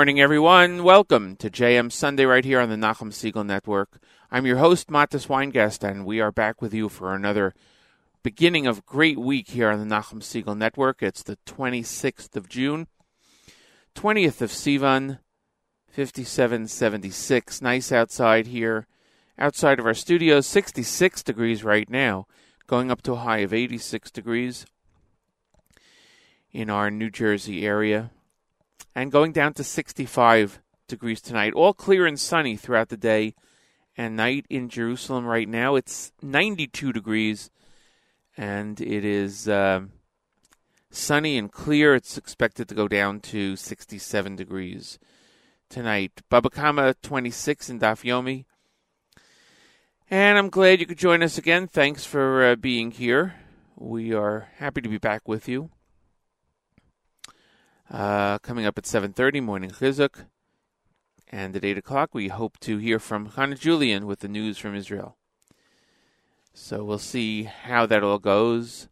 Morning, everyone. Welcome to JM Sunday right here on the Nachum Segal Network. I'm your host, Mattes Weingast, and we are back with you for another beginning of great week here on the Nachum Segal Network. It's the 26th of June, 20th of Sivan, 5776. Nice outside here. Outside of our studios, 66 degrees right now, going up to a high of 86 degrees in our New Jersey area and going down to 65 degrees tonight. All clear and sunny throughout the day and night in Jerusalem right now. It's 92 degrees and it is uh, sunny and clear. It's expected to go down to 67 degrees tonight. Baba Kama 26 in Daf Yomi. And I'm glad you could join us again. Thanks for uh, being here. We are happy to be back with you. Uh, coming up at 7.30, Morning Chizuk. And at 8 o'clock, we hope to hear from Hannah Julian with the news from Israel. So we'll see how that all goes.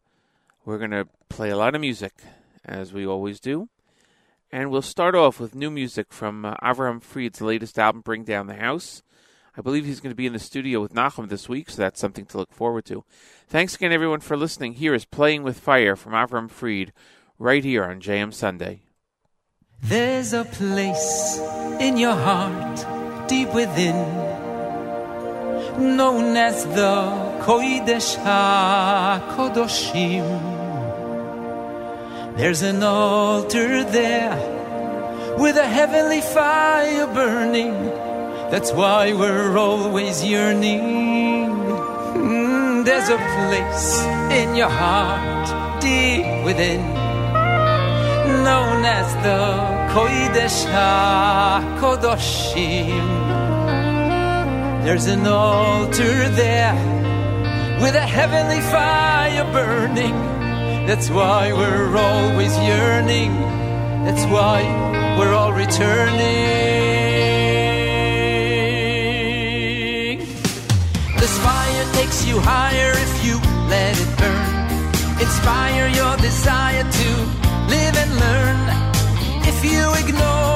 We're going to play a lot of music, as we always do. And we'll start off with new music from uh, Avraham Fried's latest album, Bring Down the House. I believe he's going to be in the studio with Nachum this week, so that's something to look forward to. Thanks again, everyone, for listening. Here is Playing with Fire from Avram Fried, right here on JM Sunday. There's a place in your heart, deep within, known as the Kodesh HaKodoshim. There's an altar there with a heavenly fire burning. That's why we're always yearning. Mm, there's a place in your heart, deep within known as the Kodesh HaKodoshim. There's an altar there with a heavenly fire burning. That's why we're always yearning. That's why we're all returning. This fire takes you higher if you let it burn. Inspire your desire to live and learn. If you ignore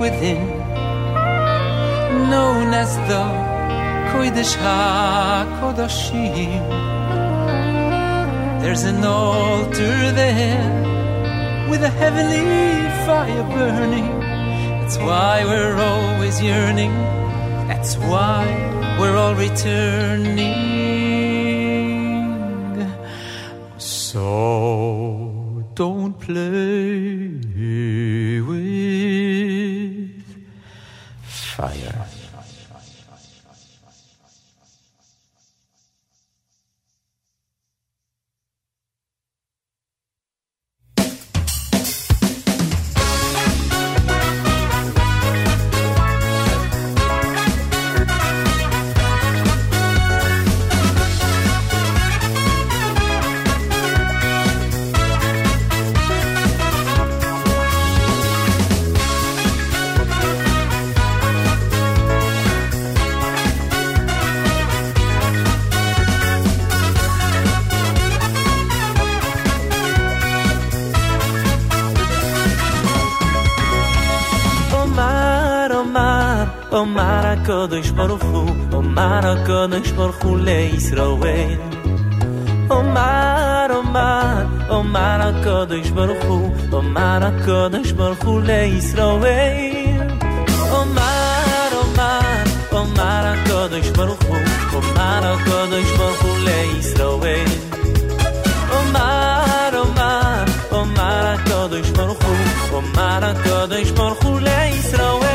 within, known as the Kodesh HaKodashim. There's an altar there with a heavenly fire burning. That's why we're always yearning. That's why we're all returning. So don't play Omar HaKadosh Baruch Hu Omar HaKadosh Baruch Hu LeYisrael Omar, Omar, Omar HaKadosh Baruch Hu Omar HaKadosh Baruch Hu LeYisrael Omar, Omar, Omar HaKadosh Baruch Hu Omar HaKadosh Baruch Hu LeYisrael Omar, Omar, Omar HaKadosh Baruch Hu Omar HaKadosh Baruch Hu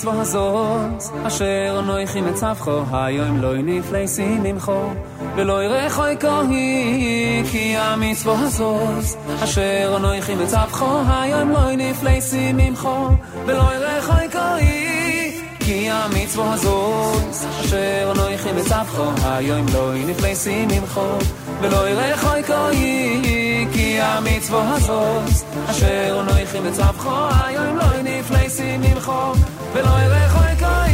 כי המצווה הזאת, אשר נויכי מצווכו, היום לא נפלסי ממכו, ולא ירחו כהי, כי המצווה הזאת, אשר נויכי מצווכו, היום לא נפלסי ממכו, ולא ירחו כהי, כי המצווה הזאת, אשר נויכי מצווכו, היום לא נפלסי ממכו, ולא ירחו כהי, כי המצווה הזאת, אשר נויכי מצווכו, היום לא נפלסי ממכו, ולא אלך אוי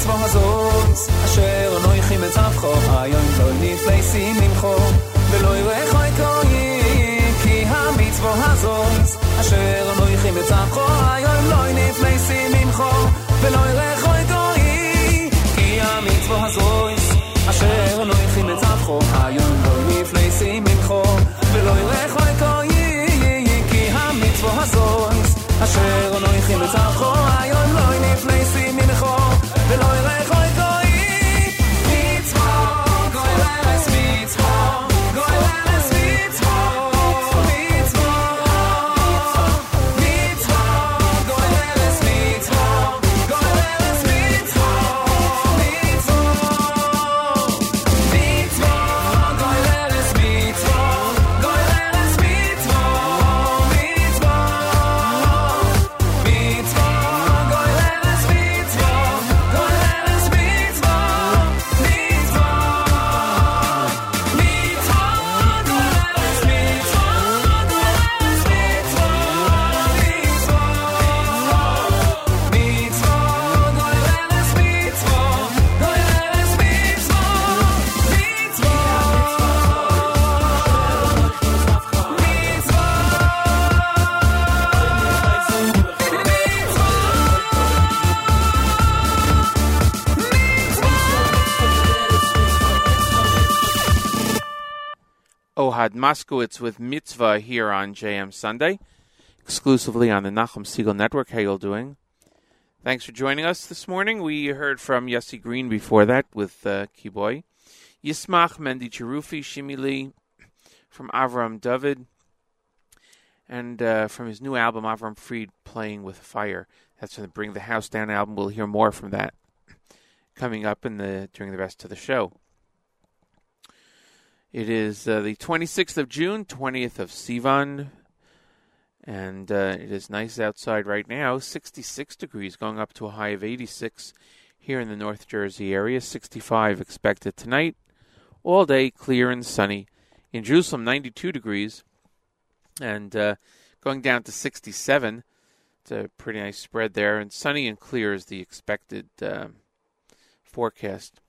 כי המצווה הזאת, אשר נויכי מצווכו, היום לא נפלסי ממכו, ולא ירחו כהי. כי המצווה הזאת, אשר נויכי מצווכו, היום לא נפלסי ממכו, ולא ירחו כהי. כי המצווה הזאת, אשר נויכי מצווכו, היום לא נפלסי ממכו, ולא ירחו כהי. כי המצווה הזאת, אשר נויכי מצווכו, היום Moskowitz with Mitzvah here on JM Sunday, exclusively on the Nachum Segal Network. How you all doing? Thanks for joining us this morning. We heard from Yossi Green before that with uh, Kiboy. Yismach Mendy Cherufi Shimili from Avram David. And uh, from his new album, Avram Fried Playing with Fire. That's from the Bring the House Down album. We'll hear more from that coming up in the during the rest of the show. It is uh, the 26th of June, 20th of Sivan, and uh, it is nice outside right now. 66 degrees, going up to a high of 86 here in the North Jersey area. 65 expected tonight. All day clear and sunny. In Jerusalem, 92 degrees, and uh, going down to 67. It's a pretty nice spread there, and sunny and clear is the expected um forecast.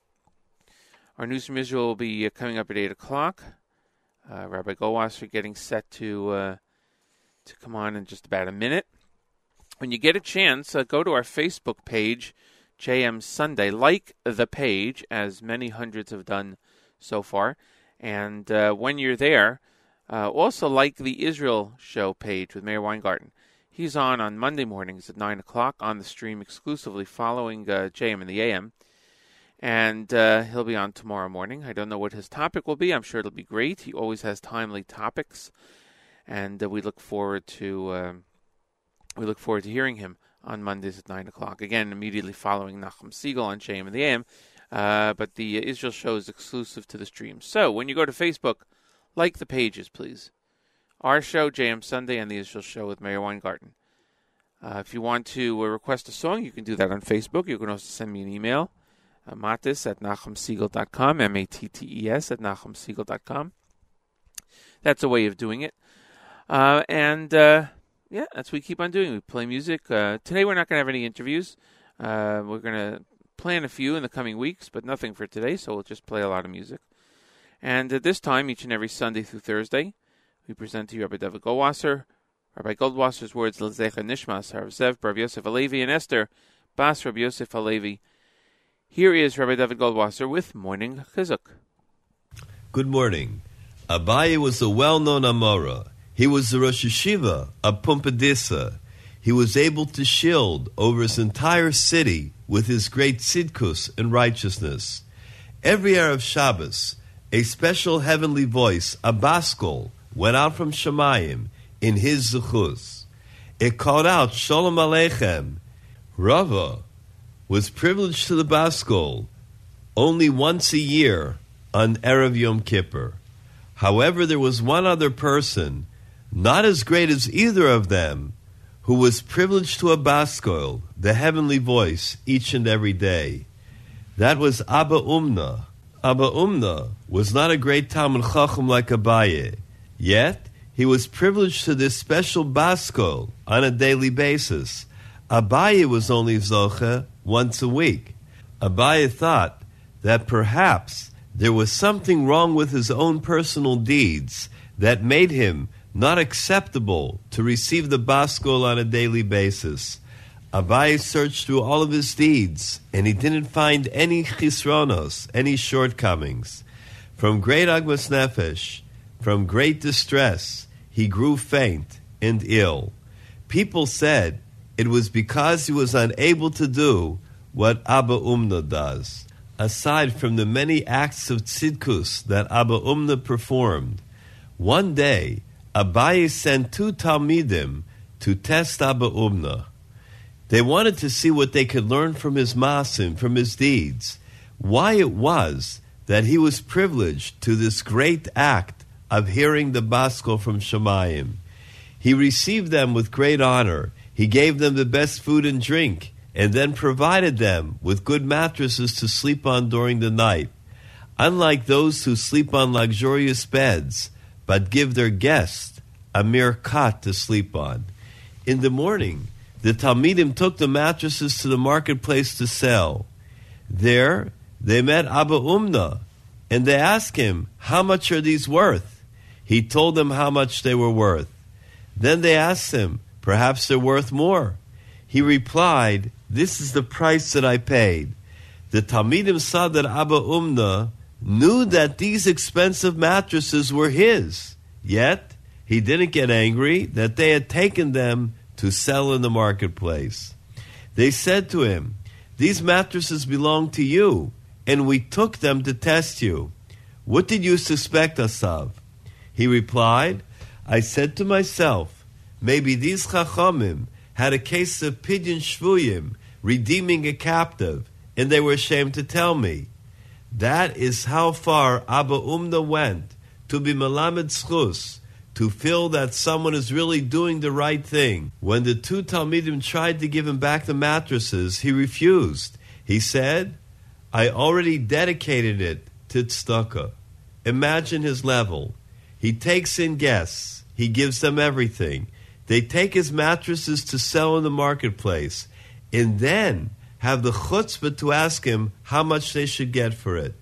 Our news from Israel will be uh, coming up at 8 o'clock. Uh, Rabbi Goldwasser getting set to uh, to come on in just about a minute. When you get a chance, uh, go to our Facebook page, JM Sunday. Like the page, as many hundreds have done so far. And uh, when you're there, uh, also like the Israel Show page with Meir Weingarten. He's on on Monday mornings at 9 o'clock on the stream exclusively following JM in the AM. And uh, he'll be on tomorrow morning. I don't know what his topic will be. I'm sure it'll be great. He always has timely topics. And uh, we look forward to um, we look forward to hearing him on Mondays at 9 o'clock. Again, immediately following Nachum Segal on JM in the AM. Uh, but the Israel show is exclusive to the stream. So when you go to Facebook, like the pages, please. Our show, JM Sunday, and the Israel show with Meir Weingarten. Uh, if you want to uh, request a song, you can do that on Facebook. You can also send me an email, uh, mattes at nachumsegal.com, M-A-T-T-E-S at nachumsegal.com. That's a way of doing it. Uh, and uh, yeah, that's what we keep on doing. We play music. Uh, today we're not going to have any interviews. Uh, we're going to plan a few in the coming weeks, but nothing for today, so we'll just play a lot of music. And at this time, each and every Sunday through Thursday, we present to you Rabbi David Goldwasser, Rabbi Goldwasser's words, Lezecha Nishmas, Harav Rabbi Yosef Alevi, and Esther, Bas Rabbi Yosef Alevi. Here is Rabbi David Goldwasser with Morning Chizuk. Good morning. Abaye was a well-known Amora. He was the Rosh Yeshiva of Pumbedisa. He was able to shield over his entire city with his great tzidkus and righteousness. Every Erev Shabbos, a special heavenly voice, a baskol, went out from Shemayim in his zuchus. It called out Shalom Aleichem. Rava was privileged to the baskol only once a year on Erev Yom Kippur. However, there was one other person, not as great as either of them, who was privileged to a baskol, the heavenly voice, each and every day. That was Abba Umna. Abba Umna was not a great Talmid Chacham like Abaye, yet he was privileged to this special baskol on a daily basis. Abaye was only Zocha once a week. Abaye thought that perhaps there was something wrong with his own personal deeds that made him not acceptable to receive the baskol on a daily basis. Abaye searched through all of his deeds, and he didn't find any chisronos, any shortcomings. From great agmas nefesh, from great distress, he grew faint and ill. People said it was because he was unable to do what Abba Umna does. Aside from the many acts of tzidkus that Abba Umna performed, one day Abaye sent two Talmidim to test Abba Umna. They wanted to see what they could learn from his masim, from his deeds, why it was that he was privileged to this great act of hearing the baskol from Shemayim. He received them with great honor. He gave them the best food and drink, and then provided them with good mattresses to sleep on during the night. Unlike those who sleep on luxurious beds, but give their guests a mere cot to sleep on. In the morning, the Talmidim took the mattresses to the marketplace to sell. There, they met Abba Umna, and they asked him, How much are these worth? He told them how much they were worth. Then they asked him, Perhaps they're worth more. He replied, This is the price that I paid. The Talmidim saw that Abba Umna knew that these expensive mattresses were his, yet he didn't get angry that they had taken them to sell in the marketplace. They said to him, These mattresses belong to you, and we took them to test you. What did you suspect us of? He replied, I said to myself, maybe these chachamim had a case of pidyon shvuyim, redeeming a captive, and they were ashamed to tell me. That is how far Abba Umna went to be melamed schus, to feel that someone is really doing the right thing. When the two Talmidim tried to give him back the mattresses, he refused. He said, I already dedicated it to tzedakah. Imagine his level. He takes in guests. He gives them everything. They take his mattresses to sell in the marketplace, and then have the chutzpah to ask him how much they should get for it.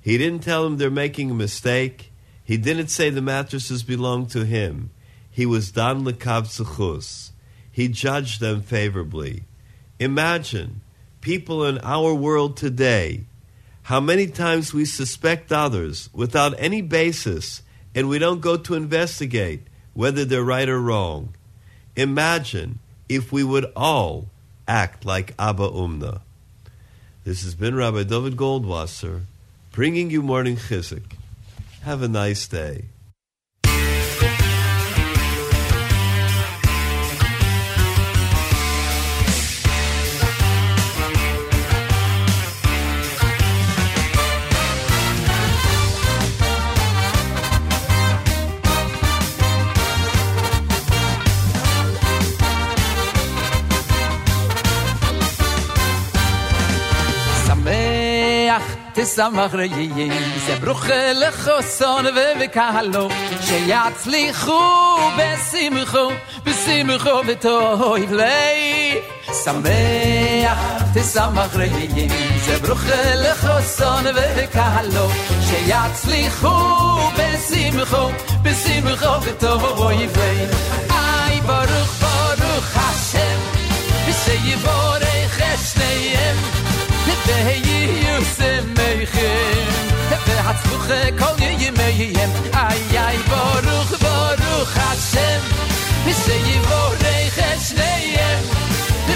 He didn't tell them they're making a mistake. He didn't say the mattresses belong to him. He was dan lekav zechus. He judged them favorably. Imagine people in our world today, how many times we suspect others without any basis and we don't go to investigate whether they're right or wrong. Imagine if we would all act like Abba Umna. This has been Rabbi David Goldwasser bringing you morning chizuk. Have a nice day. תשמח ראייה, זה ברוך לחוסון ובקהלו, שיצליחו בשמחו, בשמחו וטוב לי. שמח, תשמח ראייה, זה ברוך לחוסון ובקהלו, שיצליחו בשמחו, בשמחו וטוב לי. איי ברוך ברוך השם, ושיבורך שניהם, ויהיו שמחים, והצלוח כל ימיהם, איי איי ברוך ברוך השם, ושיבורך שניהם,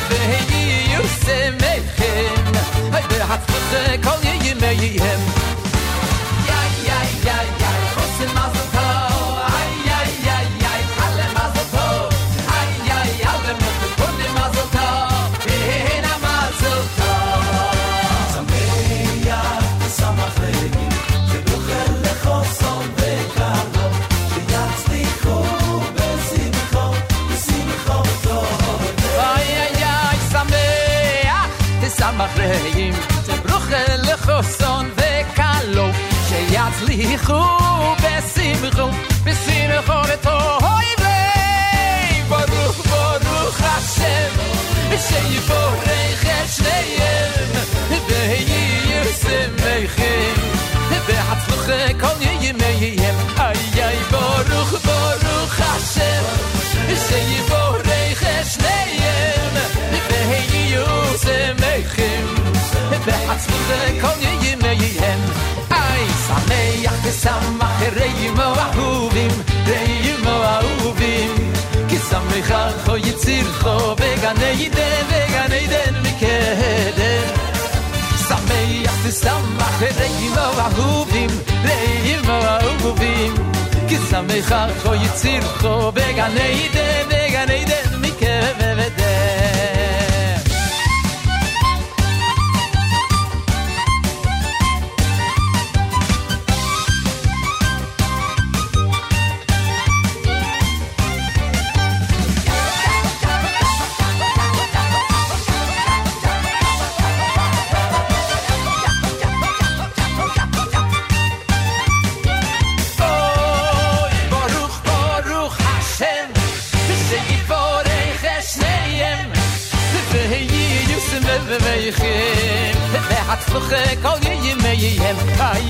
ויהיו שמחים, והצלוח כל ימיהם. איי איי איי איי, חוסן לחוסון וקלו, שיצליחו בשמחו, בשמחו וטוב. ברוך ברוך השם, שיבורך את שניהם, ויהיו שמחים, והצלוח כל ימיהם. איי איי ברוך ברוך השם, שיבורך את שניהם, והצלוח כל ימיהם. איי שמח ושמח רעים אהובים, רעים אהובים. כי שמחך יצירך בגן עדן, בגן עדן מקדם. שמח ושמח רעים אהובים, רעים אהובים. כי שמחך יצירך בגן עדן, בגן kissen wir wir ich wer hat doch kein je mei hem kai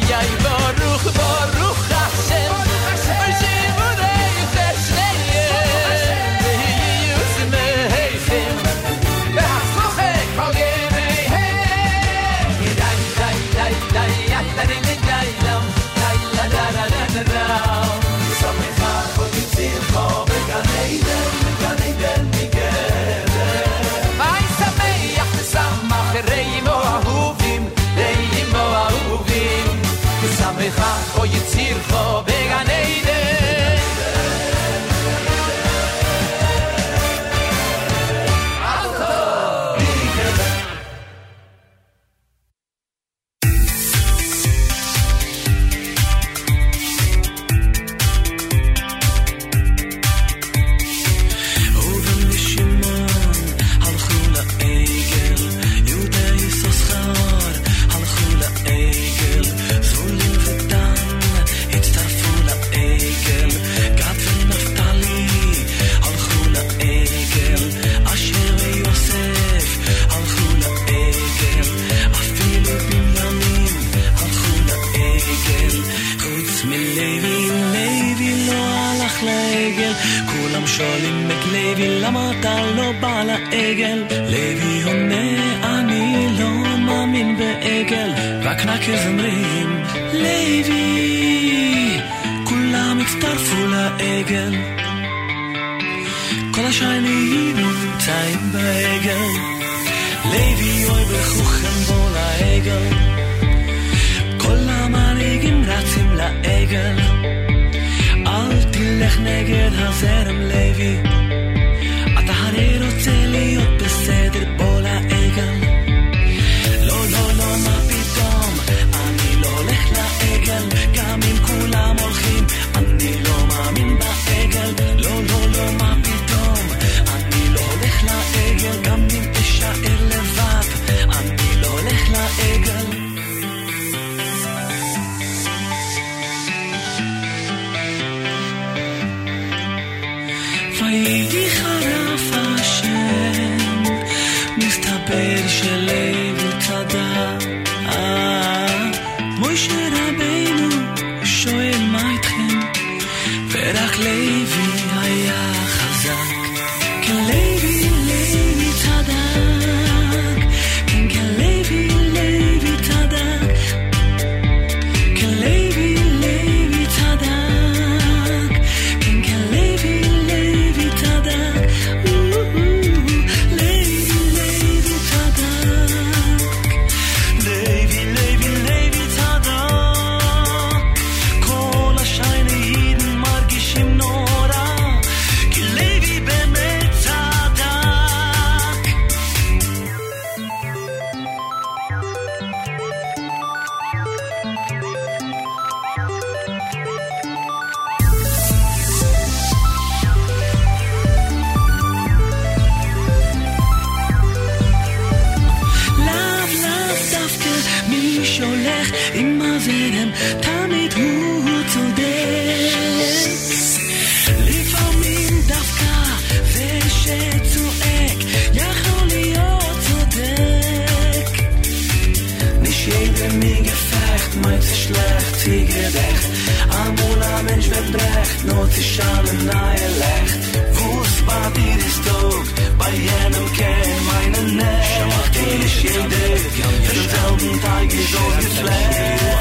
for. Baby. كذنريم ليفي كل عم يفترفوا لأجل كلش عينين تايم بأجل ليفي وي بخوخن بولا أجل كل عم عينين راتم لأجل אל תלך נגד הזרם לוי gerecht Amul a mensch wird brecht No zu schamen nahe lecht. Wus bei dir ist tog Bei jenem kein meine Nähe Schau mach dir nicht jede Für den selben Tag ist ausgeflecht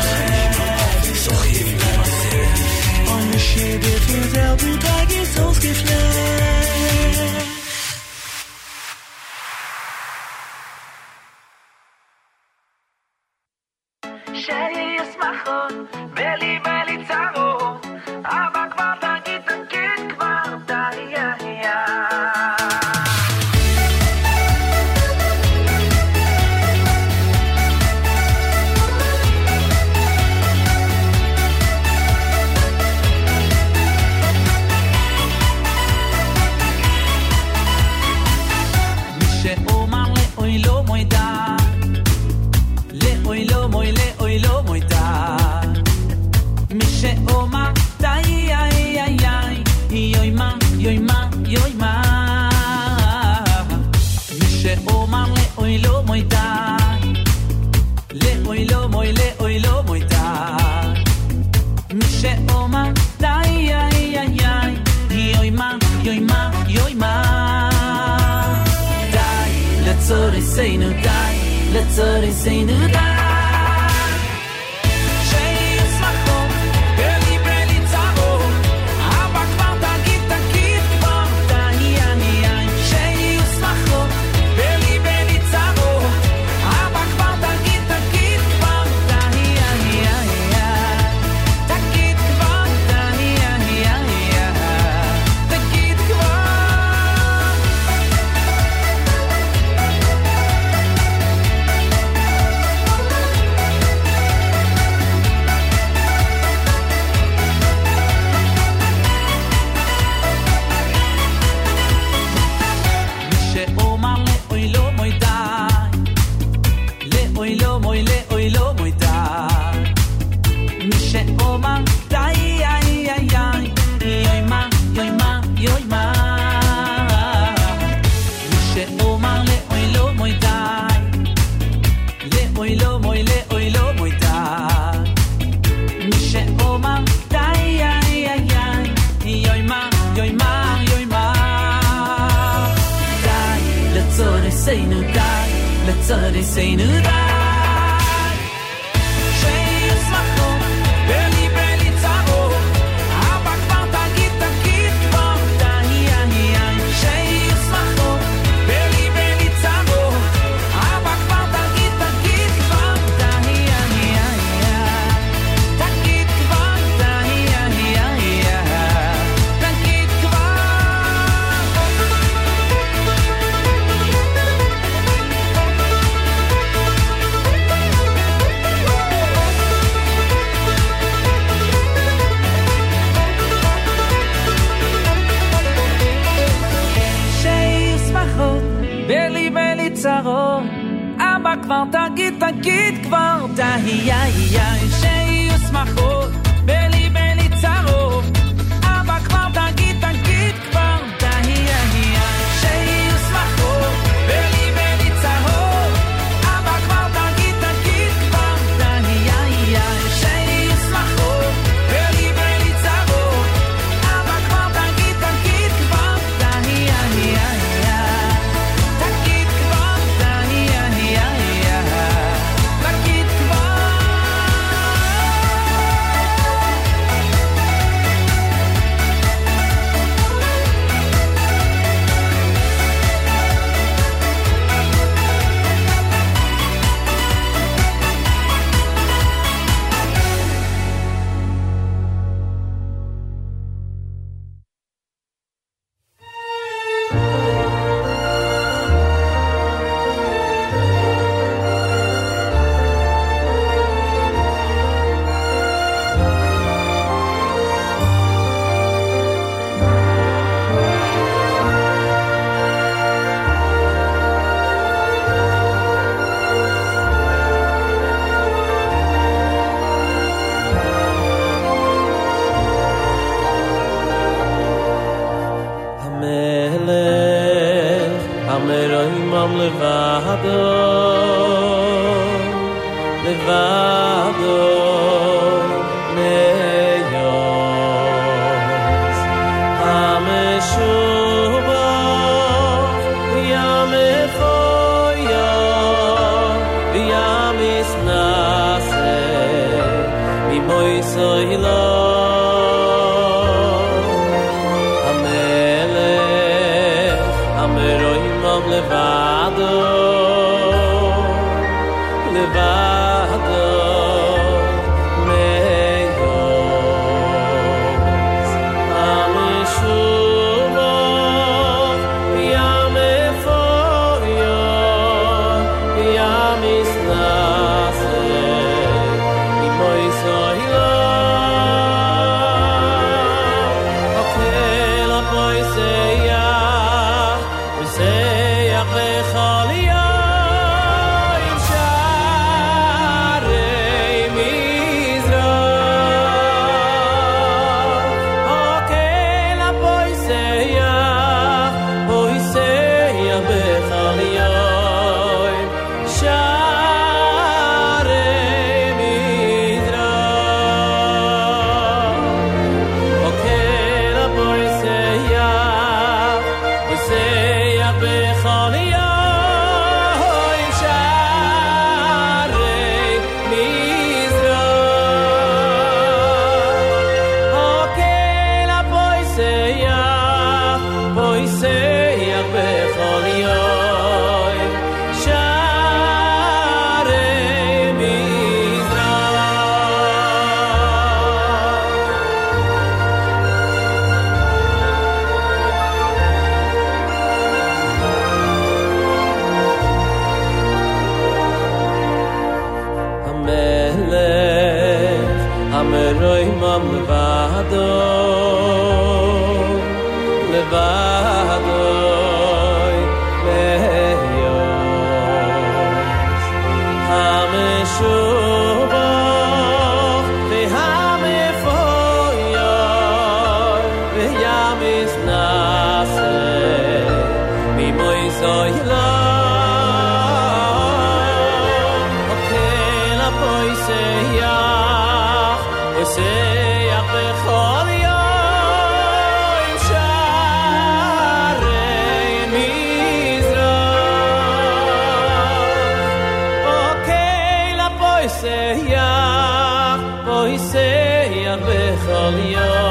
all.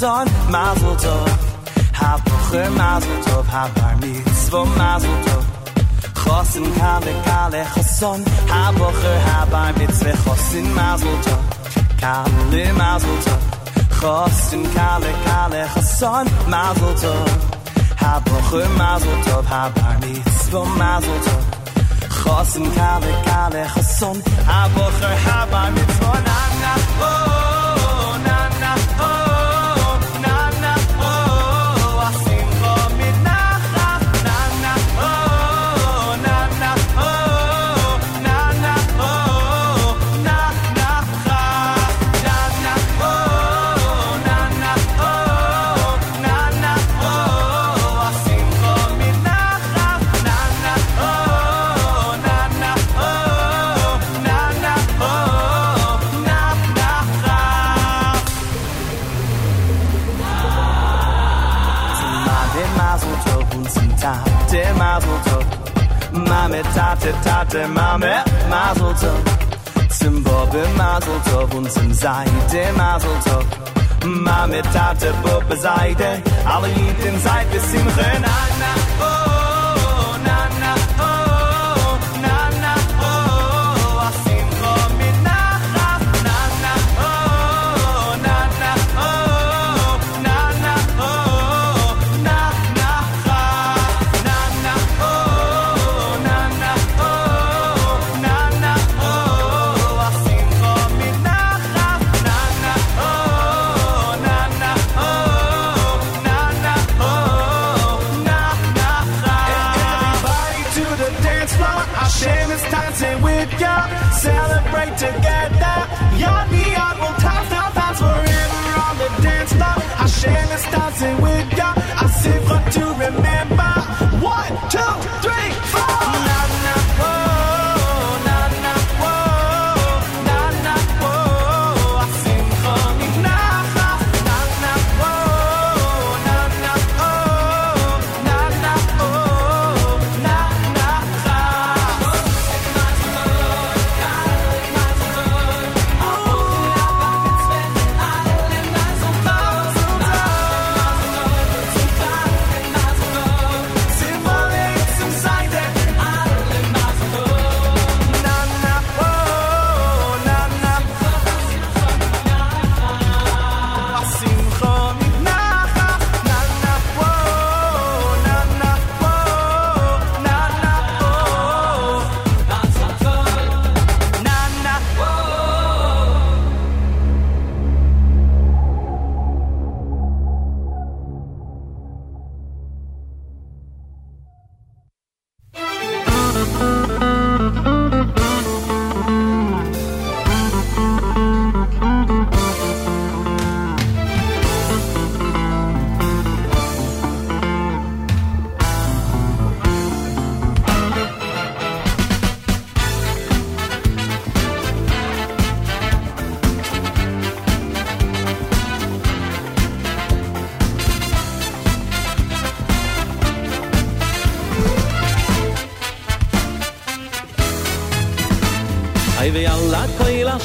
son, mazel tov. Hapocher, mazel tov. Habar mitzvah, mazel tov. Chosin kale kale choson. Hapocher, habar mitzvah, chosin mazel tov. Kale mazel tov. Chosin kale kale choson, mazel tov. Hapocher, mazel tov. Habar mitzvah, mazel tov. Chosin kale kale choson. Hapocher, habar mitzvah, na na oh. Seite Masel Tov. Mame Tate Puppe Seite Alle Jiden seit bis im Renan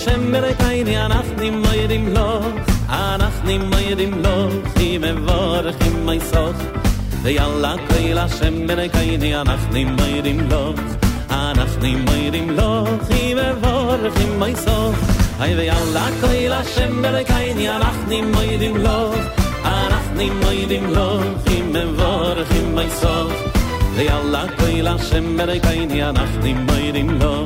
Hashem bereitayni anach nim moirim lo Anach nim moirim lo Chi mevorech im maisoch ויאללה כל השם בנקייני אנחנו מיירים לו אנחנו מיירים לו כי מבורכים מייסוף היי ויאללה כל השם בנקייני אנחנו מיירים לו אנחנו מיירים לו כי מבורכים מייסוף ויאללה כל השם בנקייני אנחנו מיירים לו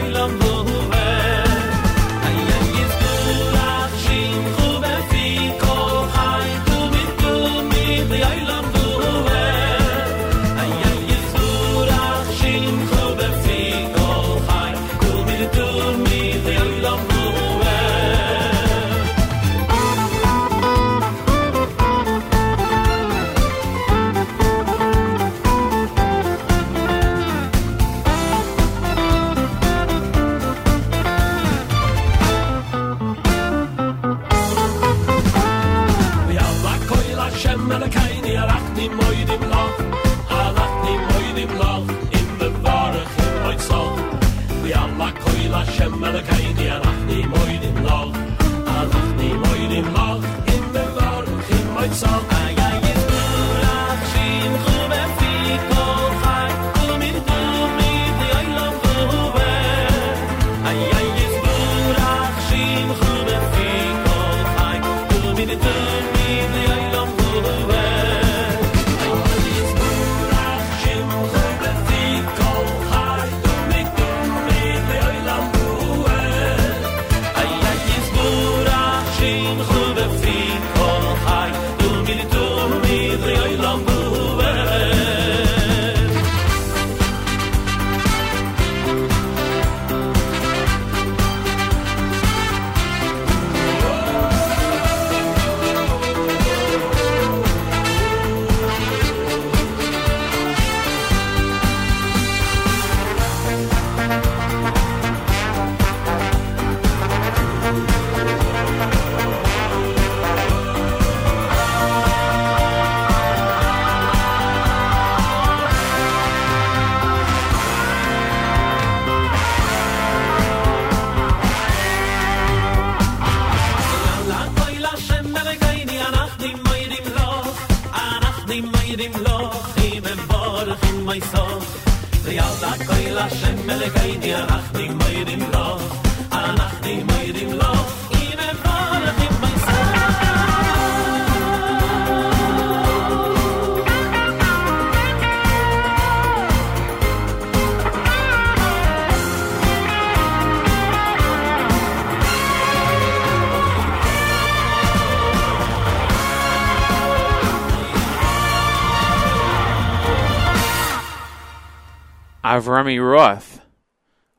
Avrami Roth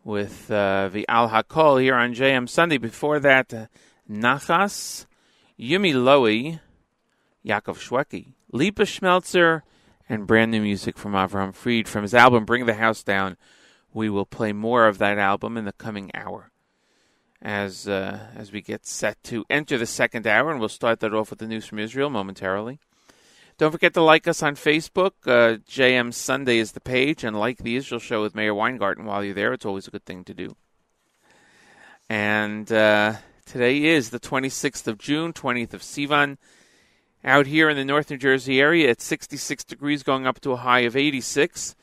with uh, the Al Hakol here on JM Sunday. Before that, uh, Nachas, Yumi Lowy, Yaakov Shweki, Lipa Schmelzer, and brand new music from Avram Fried from his album Bring the House Down. We will play more of that album in the coming hour as uh, as we get set to enter the second hour, and we'll start that off with the news from Israel momentarily. Don't forget to like us on Facebook. Uh, JM Sunday is the page, and like the Israel Show with Meir Weingarten while you're there. It's always a good thing to do. And uh, today is the 26th of June, 20th of Sivan. Out here in the North New Jersey area, it's 66 degrees, going up to a high of 86.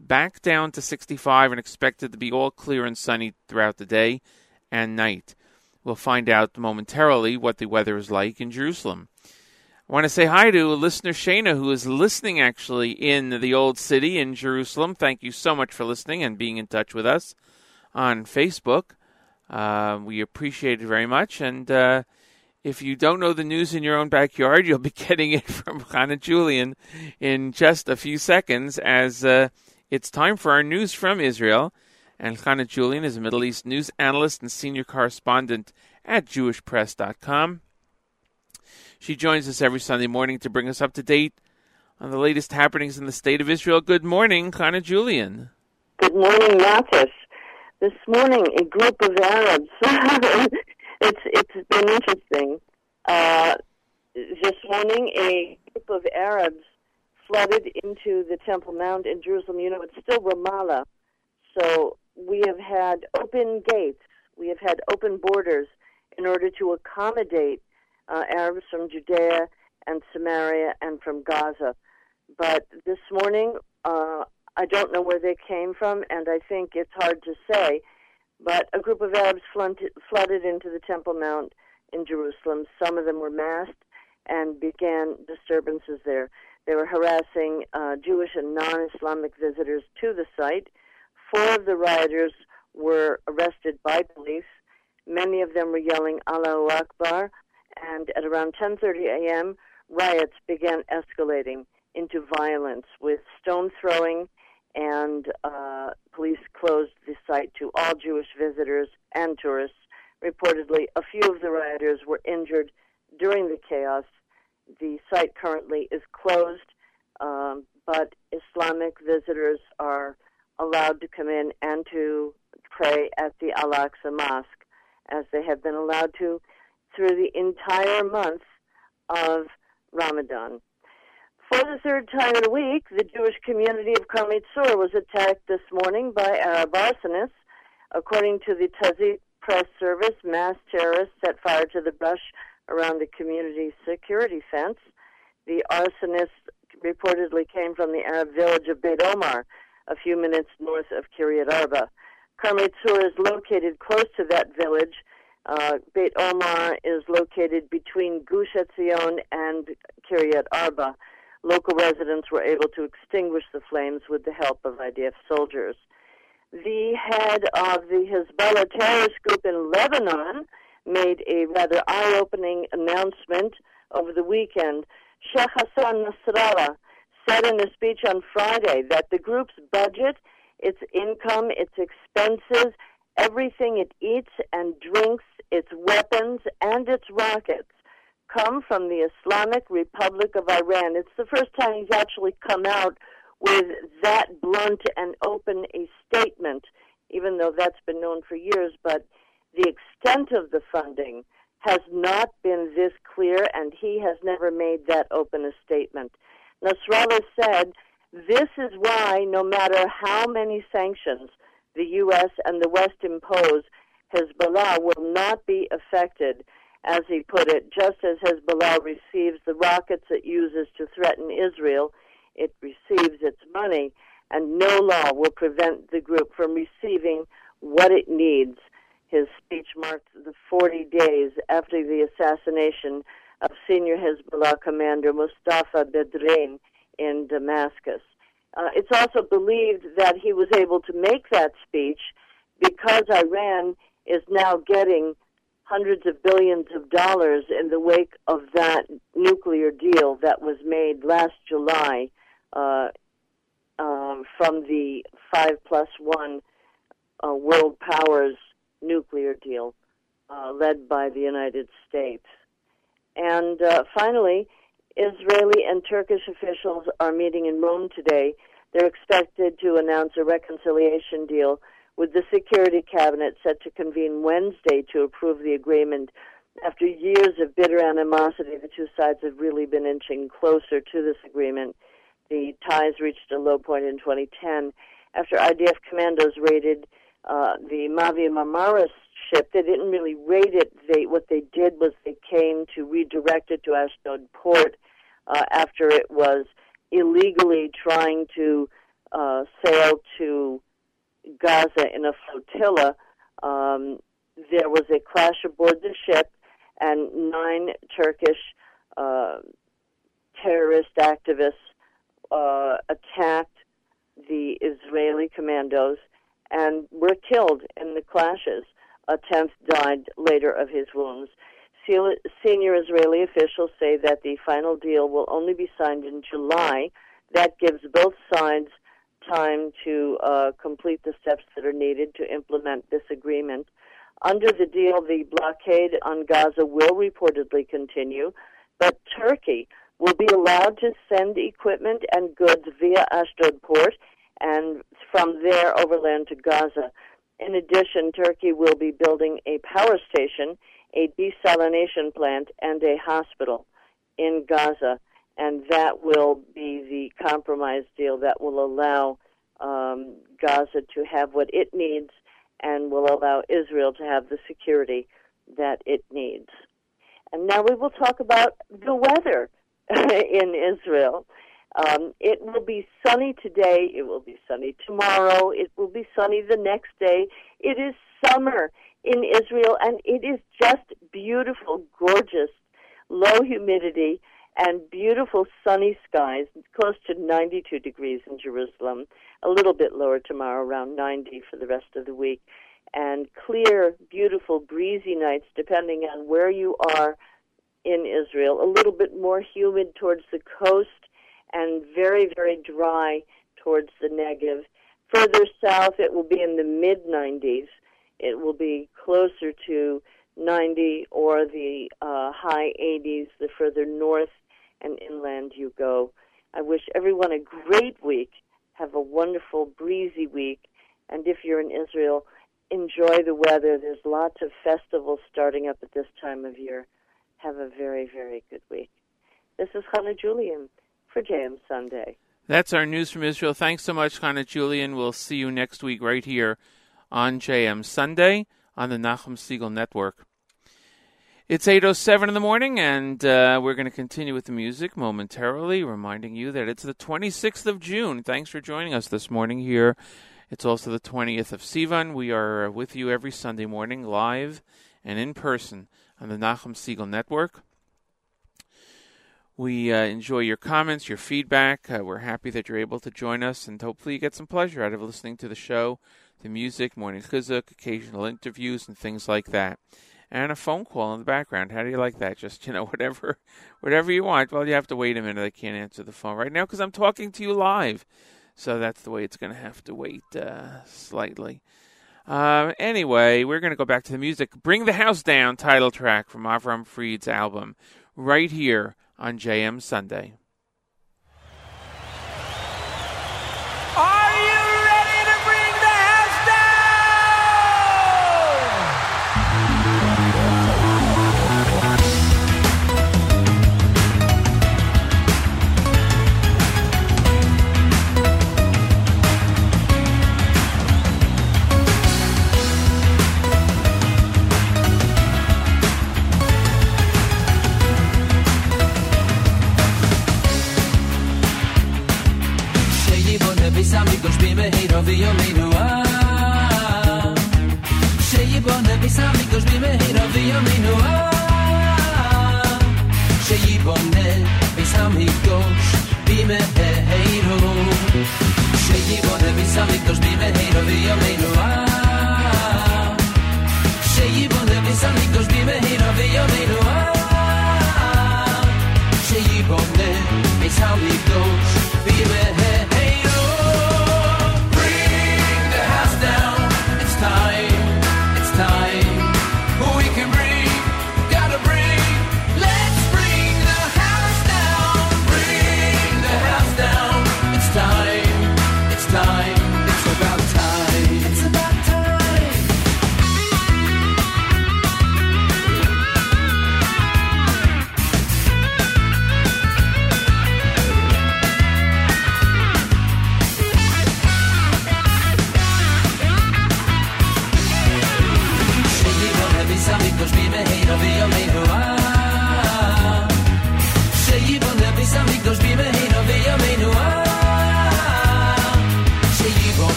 Back down to 65, and expected to be all clear and sunny throughout the day and night. We'll find out momentarily what the weather is like in Jerusalem. I want to say hi to listener Shana, who is listening actually in the old city in Jerusalem. Thank you so much for listening and being in touch with us on Facebook. Uh, we appreciate it very much. And uh, if you don't know the news in your own backyard, you'll be getting it from Hannah Julian in just a few seconds as uh, it's time for our news from Israel. And Hannah Julian is a Middle East news analyst and senior correspondent at JewishPress.com. She joins us every Sunday morning to bring us up to date on the latest happenings in the state of Israel. Good morning, Hannah Julian. Good morning, Mattes. This morning, a group of Arabs. it's it's been interesting. Uh, this morning, a group of Arabs flooded into the Temple Mount in Jerusalem. You know, it's still Ramadan, so we have had open gates. We have had open borders in order to accommodate uh, Arabs from Judea and Samaria and from Gaza. But this morning, uh, I don't know where they came from, and I think it's hard to say. But a group of Arabs flooded, flooded into the Temple Mount in Jerusalem. Some of them were masked and began disturbances there. They were harassing uh, Jewish and non Islamic visitors to the site. Four of the rioters were arrested by police. Many of them were yelling Allahu Akbar, and at around 10:30 a.m., riots began escalating into violence with stone throwing, and uh, police closed the site to all Jewish visitors and tourists. Reportedly, a few of the rioters were injured during the chaos. The site currently is closed, um, but Islamic visitors are allowed to come in and to pray at the Al Aqsa Mosque, as they have been allowed to through the entire month of Ramadan. For the third time in a week, the Jewish community of Karmei Tzur was attacked this morning by Arab arsonists. According to the Tazpit press service, mass terrorists set fire to the brush around the community's security fence. The arsonists reportedly came from the Arab village of Beit Omar, a few minutes north of Kiryat Arba. Karmei Tzur is located close to that village. Uh, Beit Omar is located between Gush Etzion and Kiryat Arba. Local residents were able to extinguish the flames with the help of IDF soldiers. The head of the Hezbollah terrorist group in Lebanon made a rather eye opening announcement over the weekend. Sheikh Hassan Nasrallah said in a speech on Friday that the group's budget, its income, its expenses, everything it eats and drinks, its weapons, and its rockets come from the Islamic Republic of Iran. It's the first time he's actually come out with that blunt and open a statement, even though that's been known for years. But the extent of the funding has not been this clear, and he has never made that open a statement. Nasrallah said, This is why, no matter how many sanctions the U.S. and the West impose, Hezbollah will not be affected as he put it, just as Hezbollah receives the rockets it uses to threaten Israel, it receives its money, and no law will prevent the group from receiving what it needs. His speech marked the 40 days after the assassination of senior Hezbollah commander Mustafa Badreddine in Damascus. Uh, it's also believed that he was able to make that speech because Iran is now getting hundreds of billions of dollars in the wake of that nuclear deal that was made last July uh, um, from the five plus one uh, world powers nuclear deal uh, led by the United States. And uh, finally, Israeli and Turkish officials are meeting in Rome today. They're expected to announce a reconciliation deal with the Security Cabinet set to convene Wednesday to approve the agreement. After years of bitter animosity, the two sides have really been inching closer to this agreement. The ties reached a low point in 2010 after IDF commandos raided uh, the Mavi Marmaris ship. They didn't really raid it. They what they did was they came to redirect it to Ashdod port uh, after it was illegally trying to uh, sail to Gaza in a flotilla. Um, there was a crash aboard the ship, and nine Turkish uh, terrorist activists uh, attacked the Israeli commandos and were killed in the clashes. A tenth died later of his wounds. Senior Israeli officials say that the final deal will only be signed in July. That gives both sides time to uh, complete the steps that are needed to implement this agreement. Under the deal, the blockade on Gaza will reportedly continue, but Turkey will be allowed to send equipment and goods via Ashdod port and from there overland to Gaza. In addition, Turkey will be building a power station, a desalination plant, and a hospital in Gaza, and that will be the compromise deal that will allow um, Gaza to have what it needs and will allow Israel to have the security that it needs. And now we will talk about the weather in Israel. Um, it will be sunny today. It will be sunny tomorrow. It will be sunny the next day. It is summer in Israel, and it is just beautiful, gorgeous, low humidity, and beautiful sunny skies, close to 92 degrees in Jerusalem. A little bit lower tomorrow, around 90 for the rest of the week. And clear, beautiful, breezy nights, depending on where you are in Israel. A little bit more humid towards the coast and very, very dry towards the Negev. Further south, it will be in the mid 90s. It will be closer to 90 or the uh, high 80s the further north and inland you go. I wish everyone a great week. Have a wonderful, breezy week. And if you're in Israel, enjoy the weather. There's lots of festivals starting up at this time of year. Have a very, very good week. This is Hannah Julian for JM Sunday. That's our news from Israel. Thanks so much, Hannah Julian. We'll see you next week right here on JM Sunday on the Nachum Segal Network. It's 8.07 in the morning, and uh, we're going to continue with the music momentarily, reminding you that it's the 26th of June. Thanks for joining us this morning here. It's also the 20th of Sivan. We are with you every Sunday morning, live and in person on the Nachum Segal Network. We uh, enjoy your comments, your feedback. Uh, we're happy that you're able to join us, and hopefully you get some pleasure out of listening to the show, the music, morning chizuk, occasional interviews, and things like that and a phone call in the background. How do you like that? Just you know, whatever, whatever you want. Well, you have to wait a minute. I can't answer the phone right now because I'm talking to you live, so that's the way it's going to have to wait uh, slightly. Uh, anyway, we're going to go back to the music. "Bring the House Down" title track from Avram Fried's album, right here on JM Sunday. بهی راوی و مینوام شیی با نبیسم میگوش بی بهی راوی و مینوام شیی با نبیسم میگوش بی بهی رو شیی با نبیسم میگوش بی بهی راوی و مینوام شیی با نبیسم میگوش بی بهی راوی و مینوام شیی با نبیسم میگوش بی بهی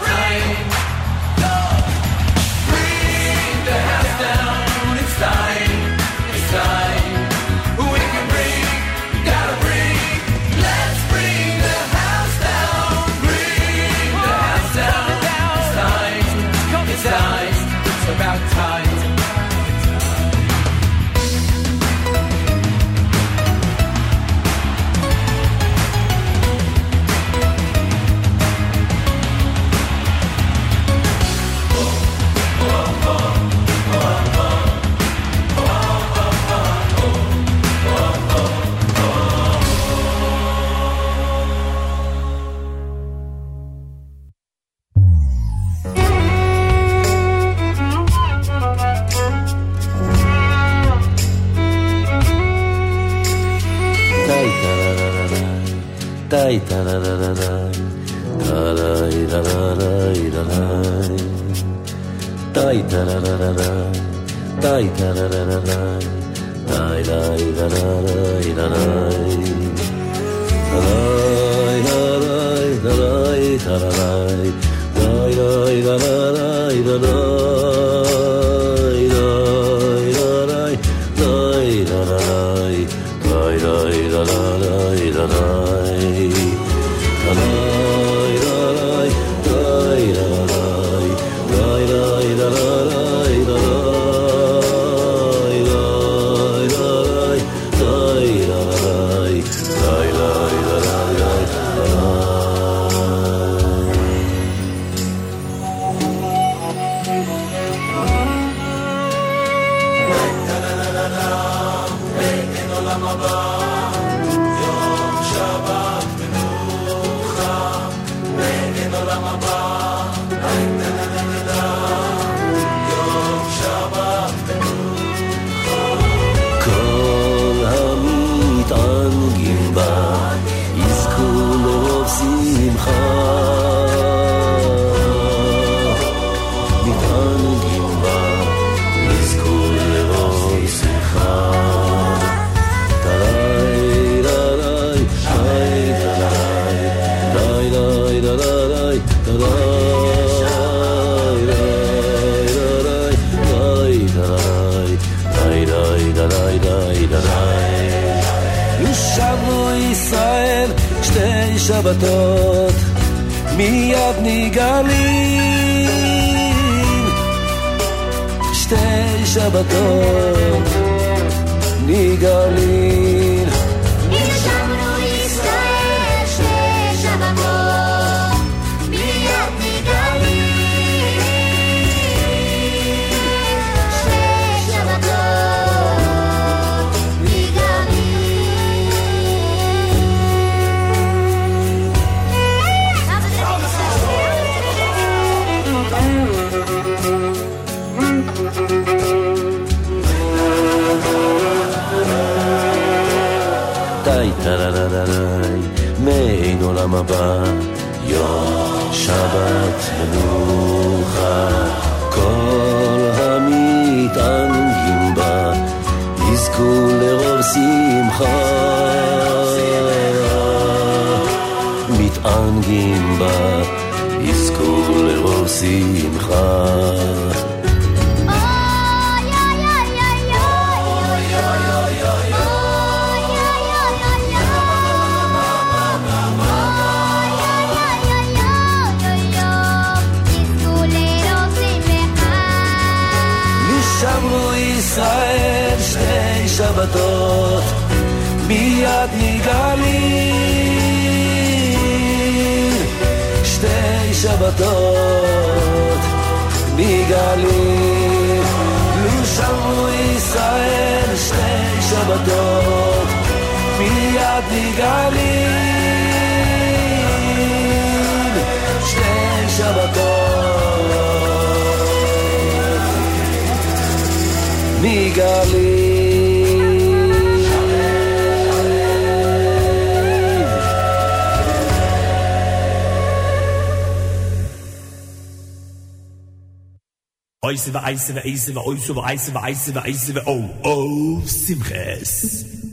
Right. שבתות מיד נגאלים שתי שבתות נגאלים לו שמעו ישראל שתי שבתות מיד נגאלים Eise, we eise, we eise, we oise, we eise, we eise, we eise, we o, o. Simches.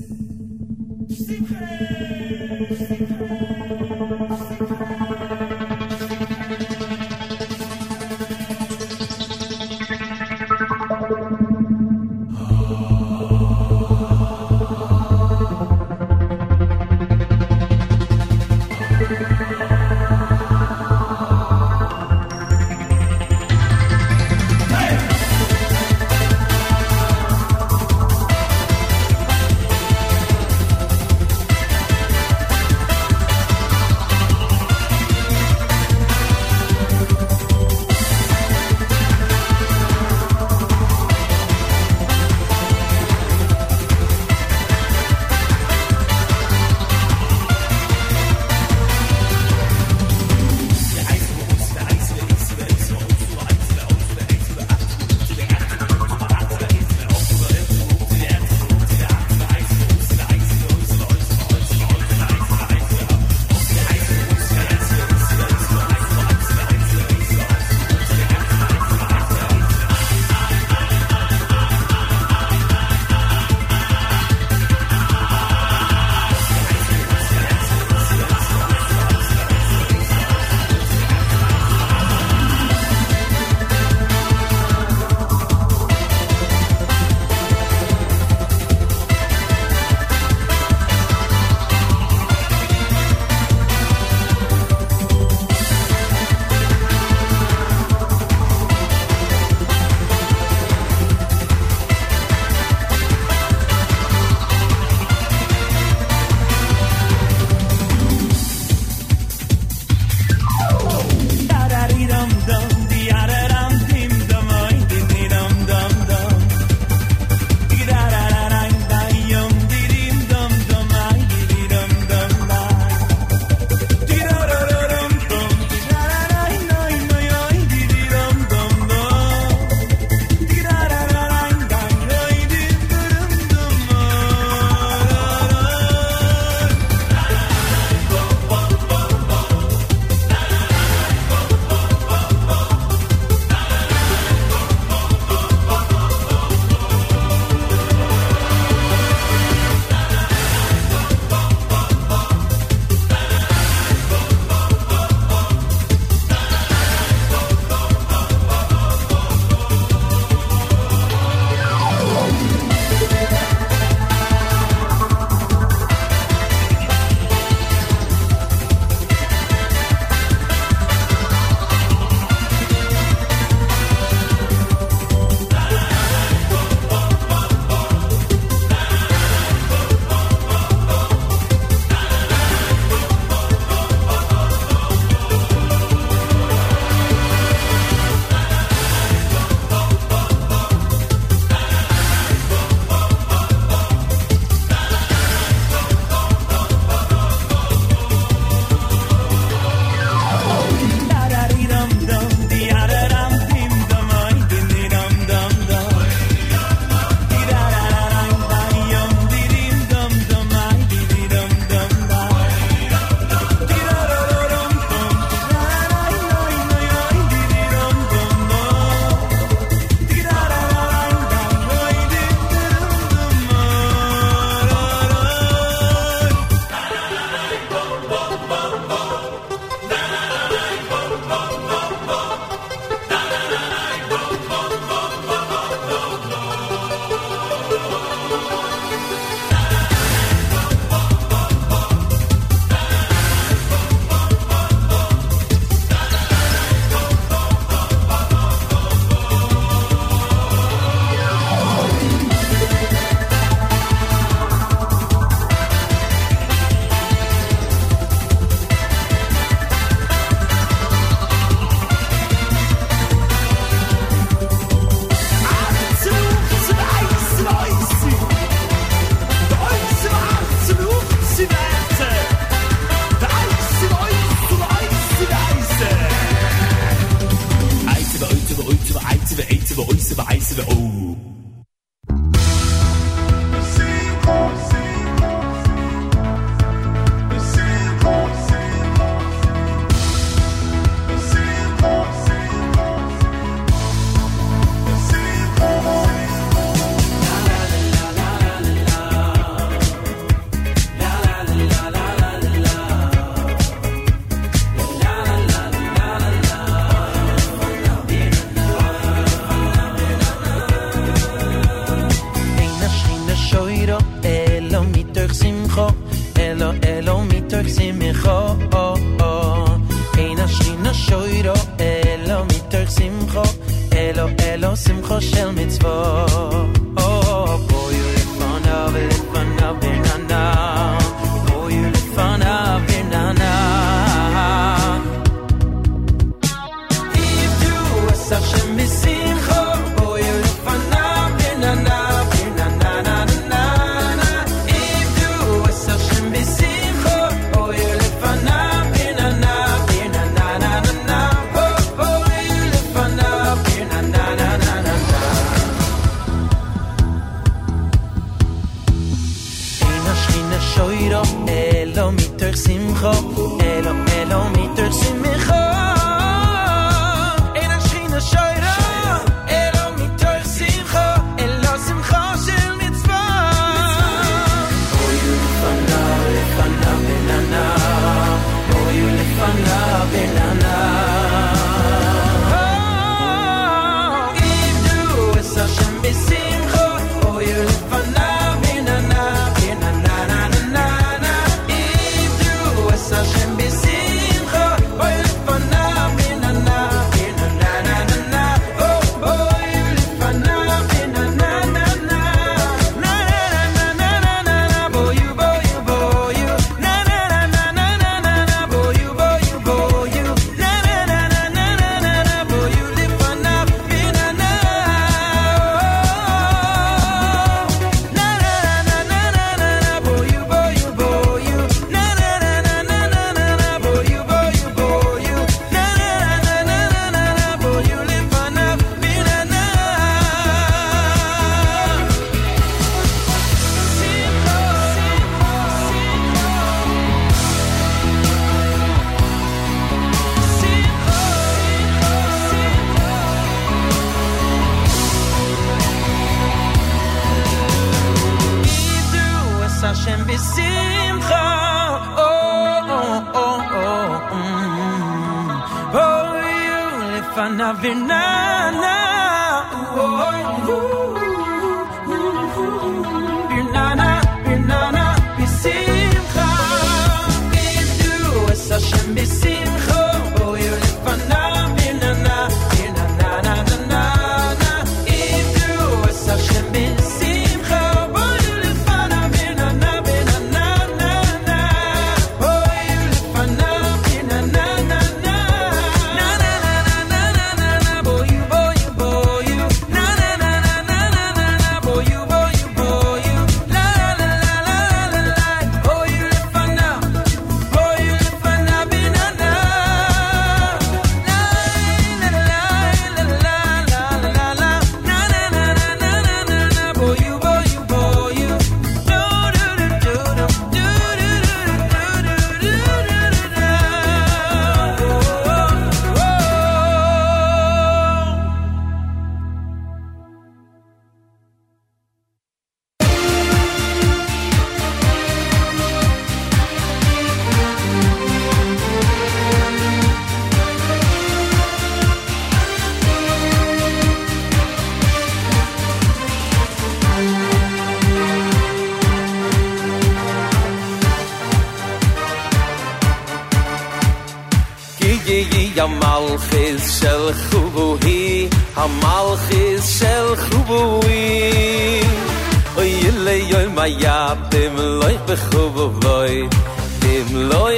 malchis shel khubui oy le yoy ma yat im loy khubui im loy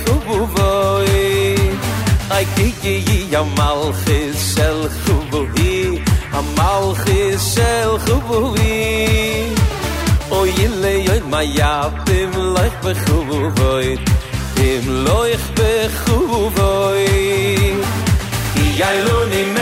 khubui ay kiki yi ya malchis shel khubui a malchis shel khubui oy le yoy ma yat im loy khubui im loy khubui yalo ni me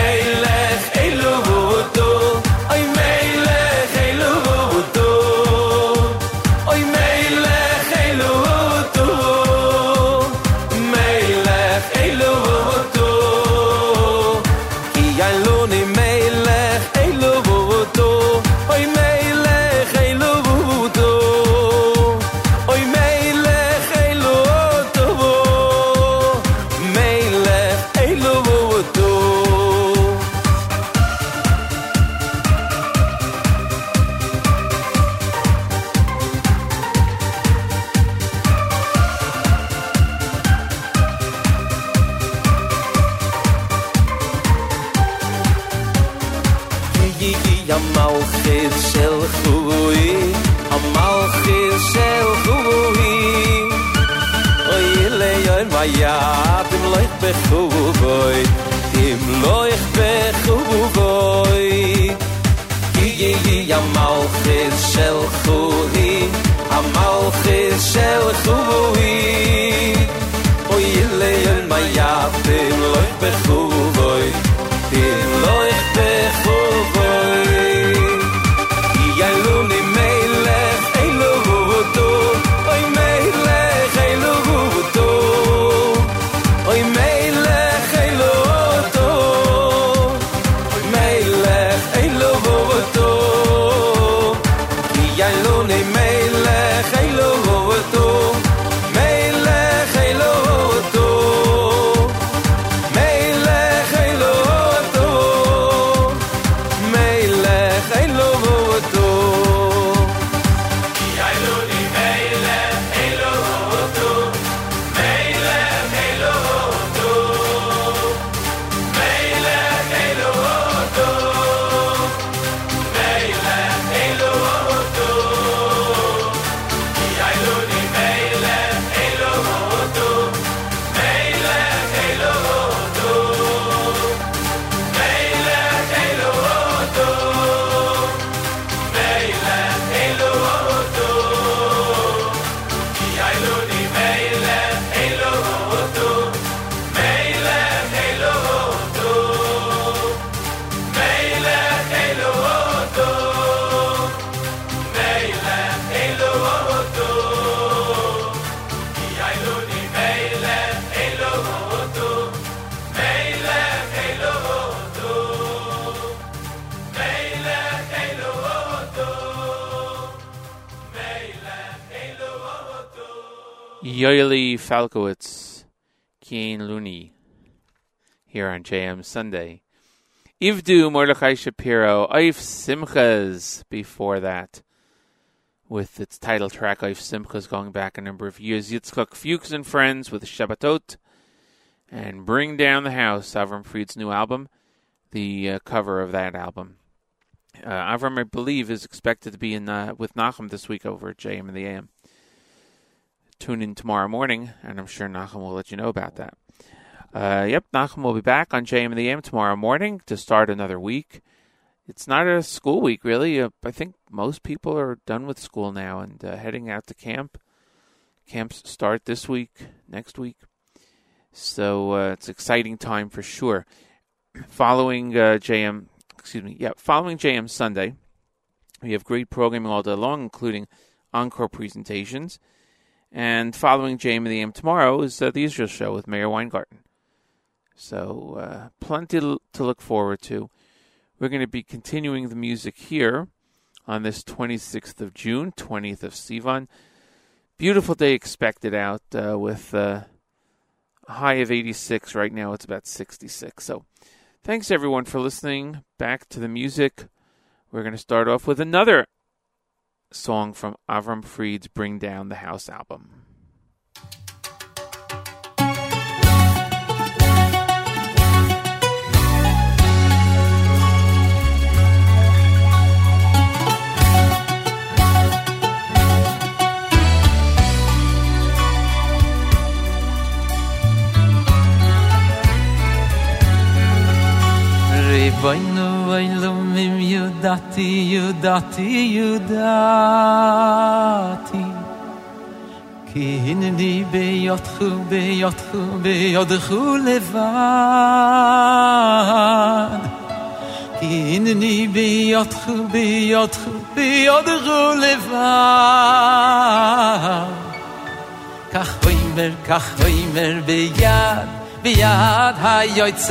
בחובוי אם לא איך בחובוי. כי יהי המלכיס של חובוי המלכיס של חובוי אוי ילי אל מייבים לא איך בחובוי. Falkowitz, Keen Looney, here on JM Sunday. Ivdu Mordechai Shapiro, Eif Simchas before that, with its title track Eif Simchas going back a number of years. Yitzchak Fuchs and Friends with Shabbatot, and Bring Down the House, Avram Fried's new album, the uh, cover of that album. Uh, Avram, I believe, is expected to be in uh, with Nachum this week over at JM in the AM tune in tomorrow morning, and I'm sure Nachum will let you know about that. Uh, yep, Nachum will be back on JM in the AM tomorrow morning to start another week. It's not a school week, really. Uh, I think most people are done with school now and uh, heading out to camp. Camps start this week, next week. So uh, it's exciting time for sure. Following uh, JM, excuse me, yeah, following JM Sunday, we have great programming all day long, including encore presentations. And following JM in the AM tomorrow is uh, the Israel show with Meir Weingarten. So uh, plenty to look forward to. We're going to be continuing the music here on this 26th of June, 20th of Sivan. Beautiful day expected out uh, with uh, a high of 86. Right now it's about 66. So thanks everyone for listening. Back to the music. We're going to start off with another song from Avram Fried's Bring Down the House album. ידעתי yudati כי הנני di be yot לבד. כי הנני khu be yot לבד. כך va כך hin ביד ביד yot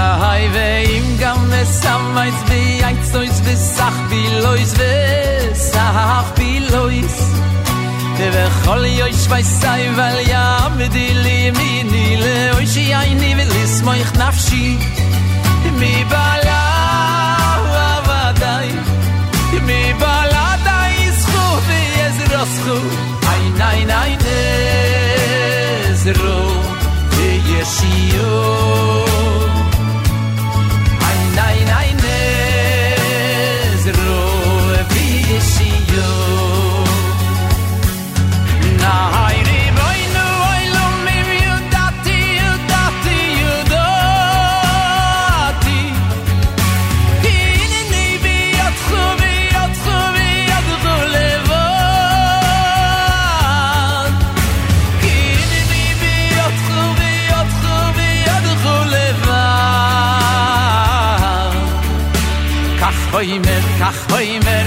נהי ואם גם מסמייס בייצויס וסח בילויס וסח בילויס ובכל יויש וייסאי ועל יעמדי לי מיני לאוי שיעני ולסמוך נפשי מבעלה ועבדי מבעלה די זכו ויזרוסכו ein ein ein ezro yeshio ein hoy mit kach hoy mit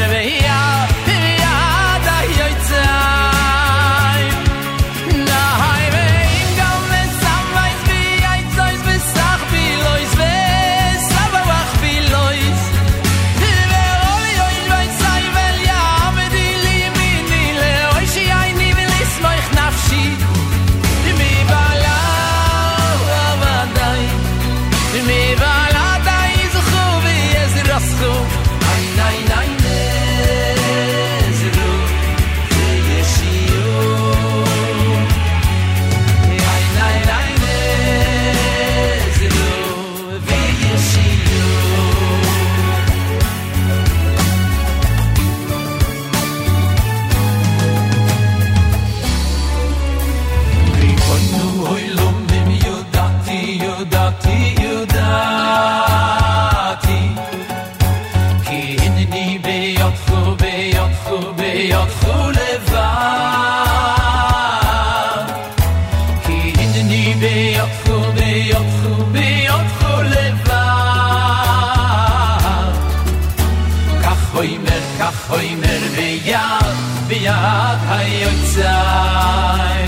beyad hayotzai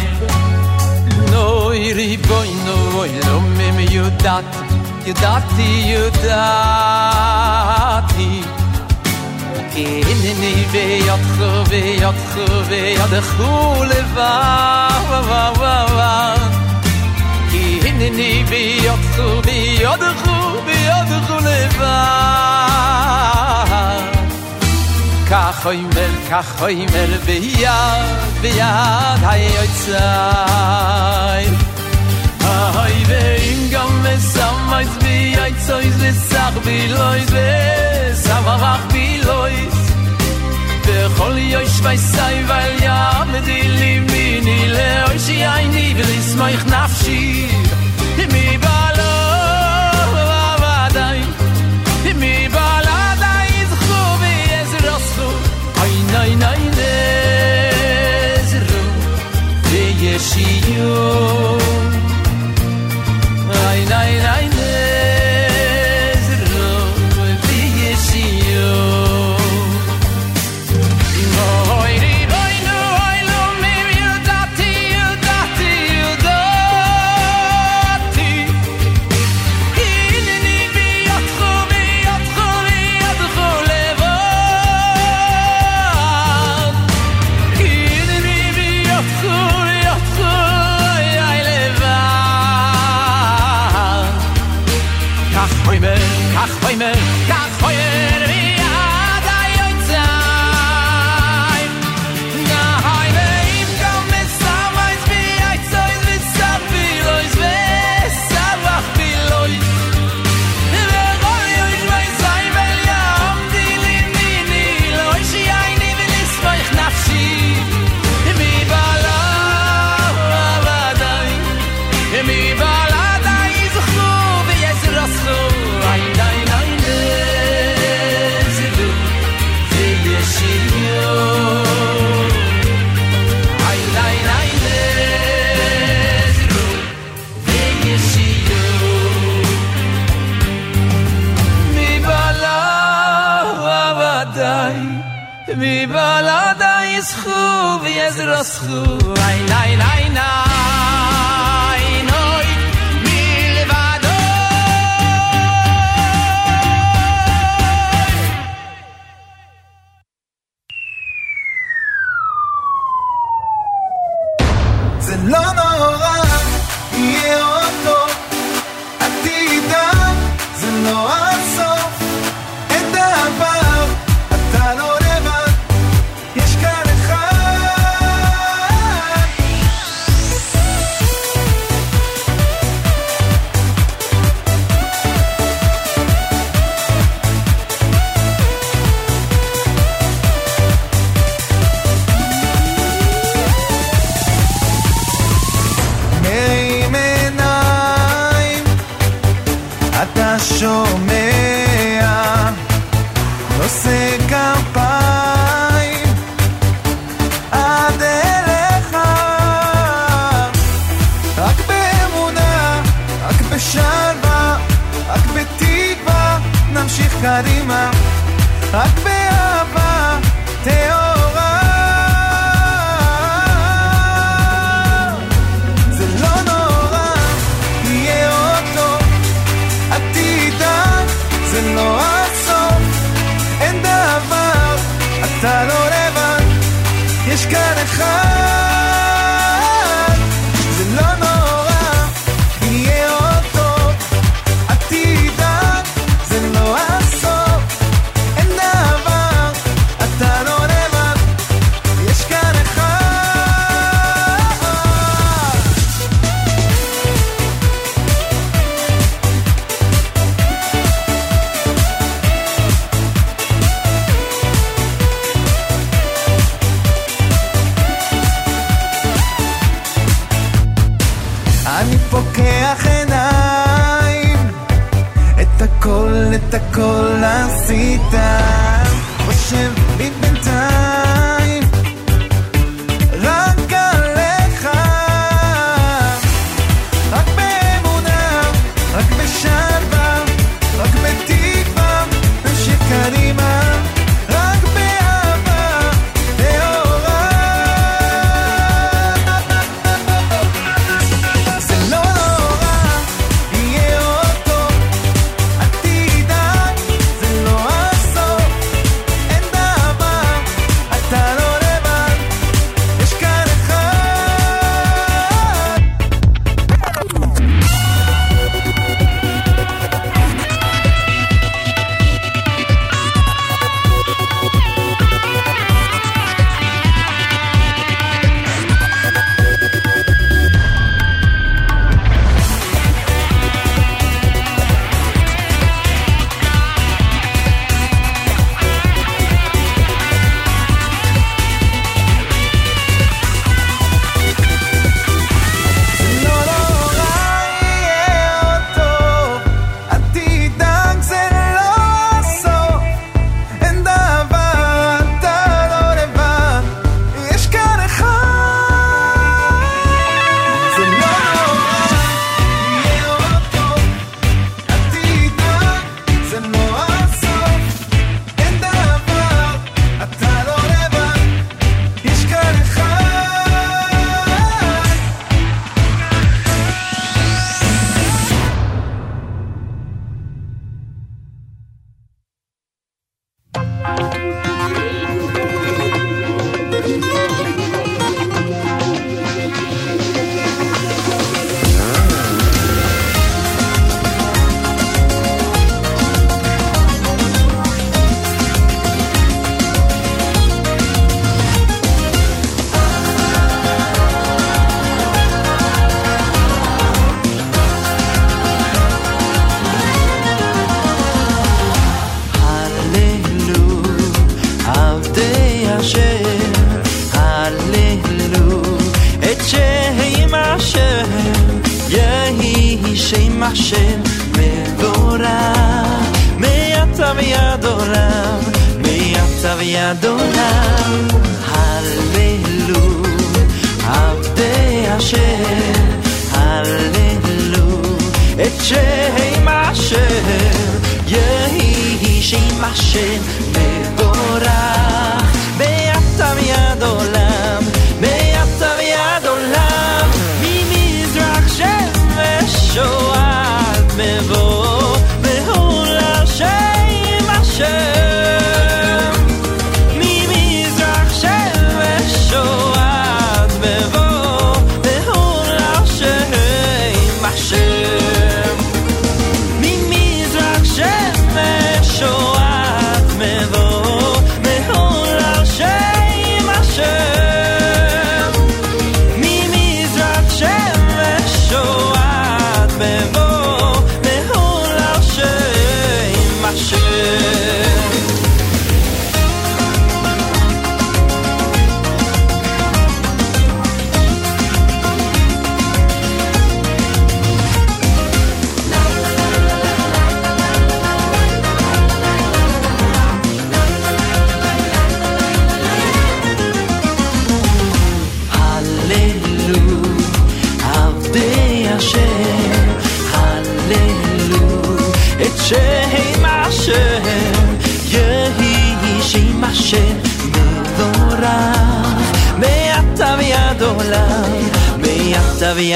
Noi riboy noi lo mem yudat yudati yudati Kinni ve yot khove yot khove yot khule va va va כך mer kachoy mer beya beya hay oytsay hay de ingam mes samays bi oytsay ze sag bi loyz ve samavach bi loyz de khol yoy shvay say ya medili mini le oy shi yo ay nay nay ez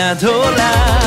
呀，哆啦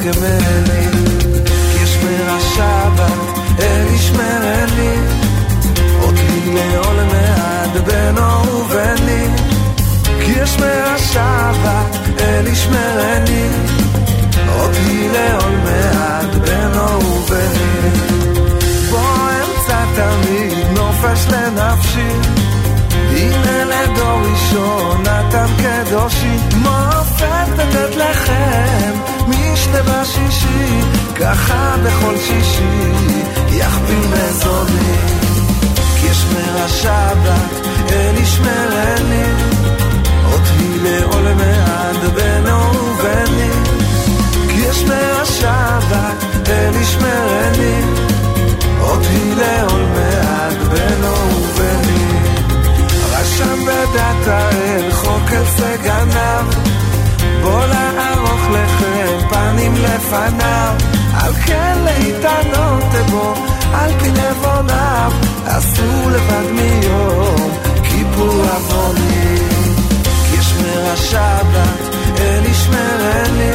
ותחכמני כי ישמר השבת אל ישמרני אותי לעולם עד בינו וביני. כי ישמר השבת אל ישמרני אותי לעולם עד בינו וביני. בוא אמצא תמיד נופש לנפשי הנה לדור ראשון נתן קדושי מופת בבית לחם משנה בשישי ככה בכל שישי יכפיל מזוני כי ישמר השבת אל ישמרני אותי לעולם עד בינו וביני. כי ישמר השבת אל ישמרני אותי לעולם עד בינו וביני רשם בדת האל חוק אלפי גנב? בוא לערוך לכם פנים לפניו. על כן להתענות בו על פי נבוניו. עשו לבד מיום כיפור עוונים כי ישמר השבת אל ישמרני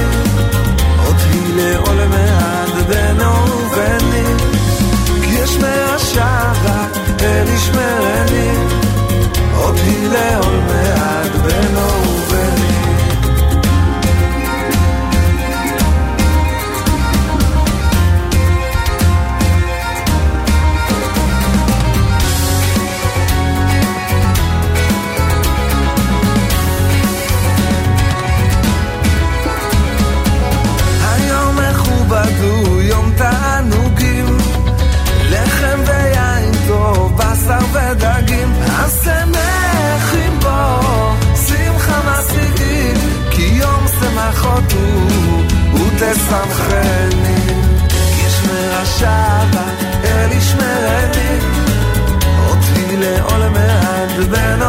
אותי לעולם עד בינו וביני. כי ישמר השבת אל ישמרני 그대 얼굴 תסמכני. כשמרה שבה אל ישמרני אותי לעולמי עד בין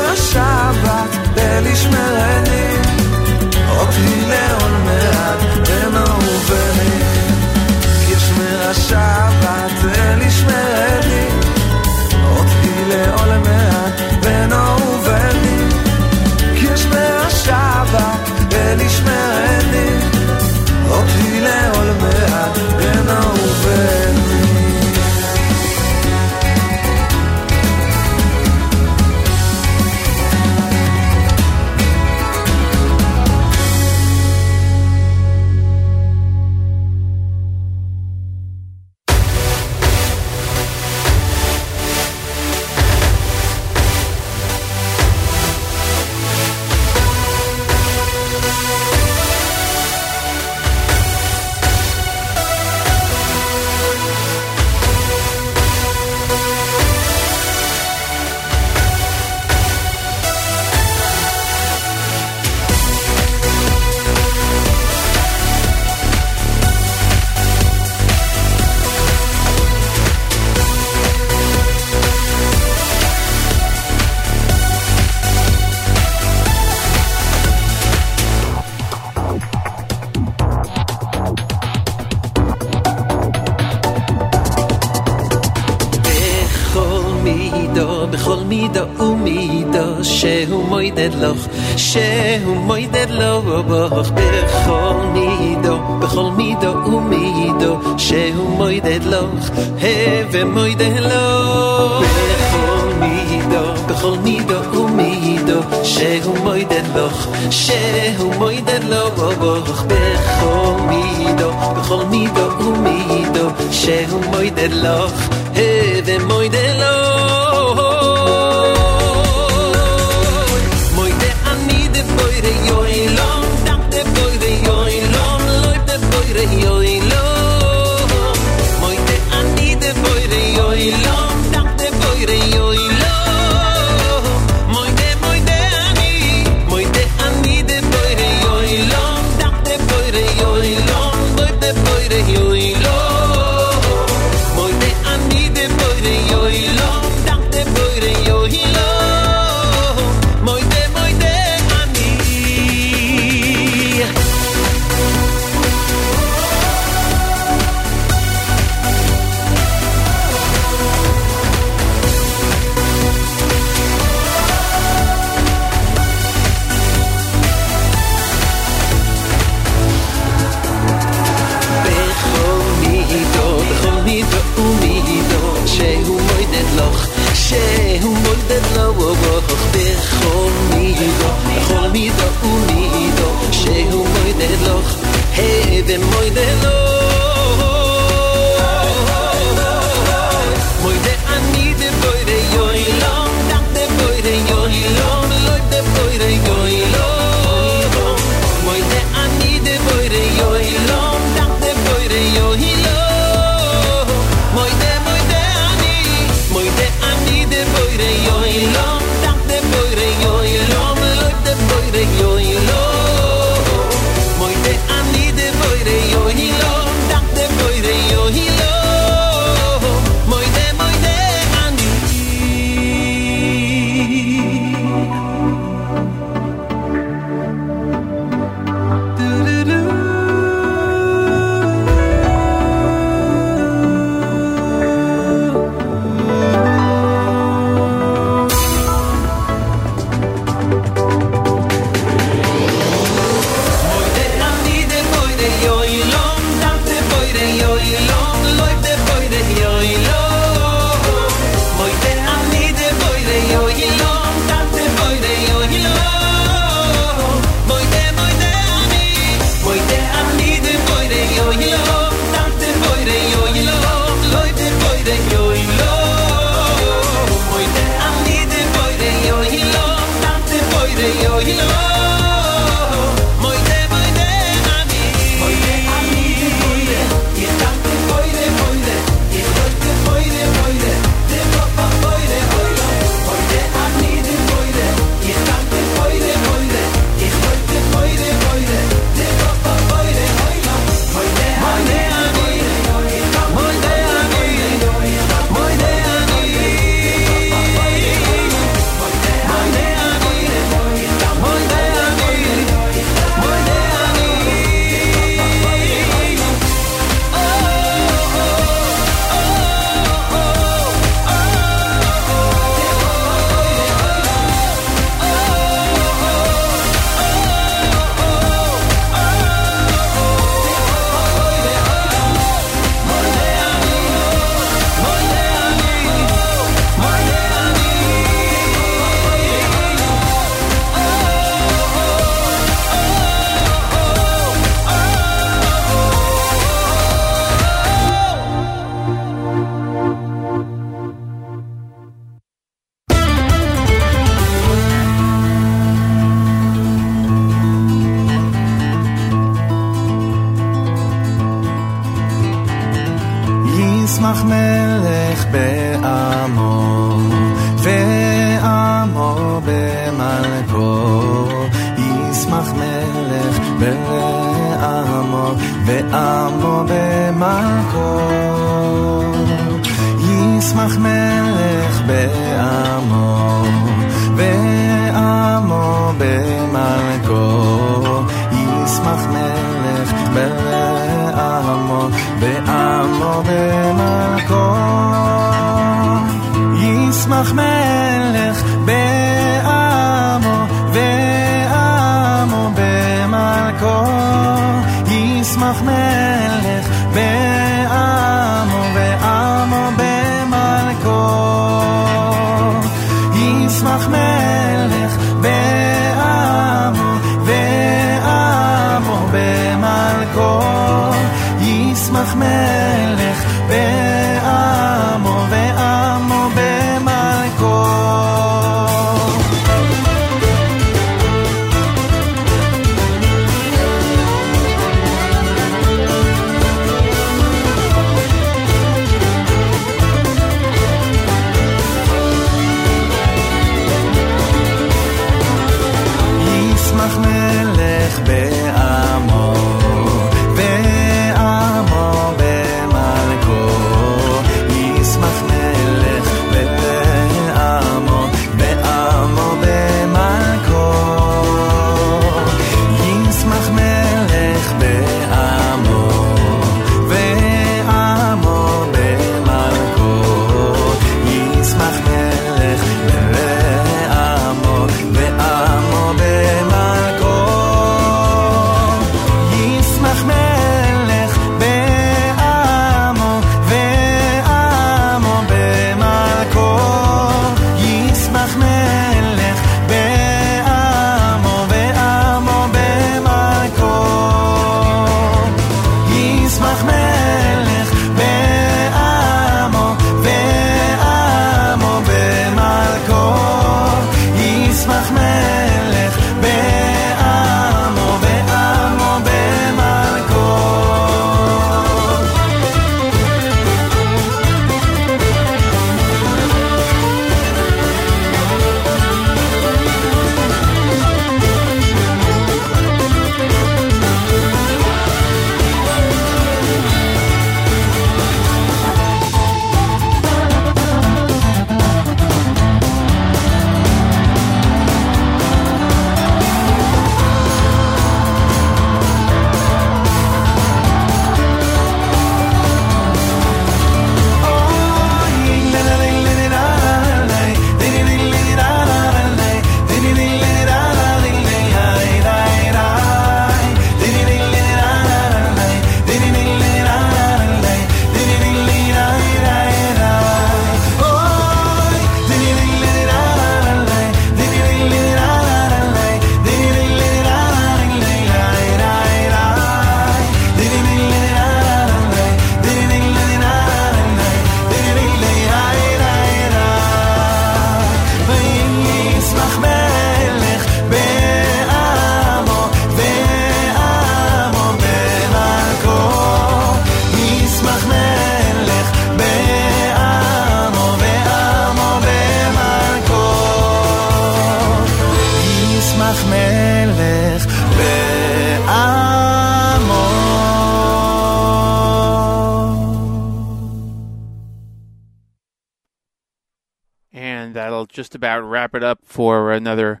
another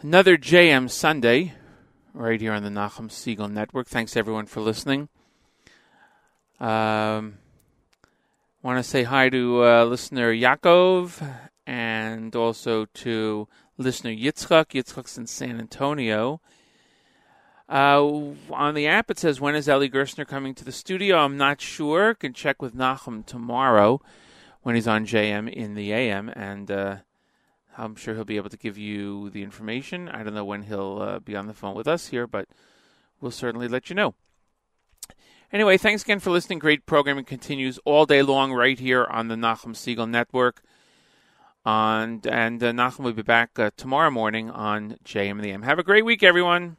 another JM Sunday right here on the Nachum Segal Network. Thanks everyone for listening. Um, want to say hi to uh, listener Yaakov and also to listener Yitzchak. Yitzchak's in San Antonio. Uh, on the app, it says, When is Eli Gerstner coming to the studio? I'm not sure. Can check with Nachum tomorrow when he's on JM in the AM, and uh, I'm sure he'll be able to give you the information. I don't know when he'll uh, be on the phone with us here, but we'll certainly let you know. Anyway, thanks again for listening. Great programming continues all day long right here on the Nachum Segal Network. And, and uh, Nachum will be back uh, tomorrow morning on JM in the AM. Have a great week, everyone.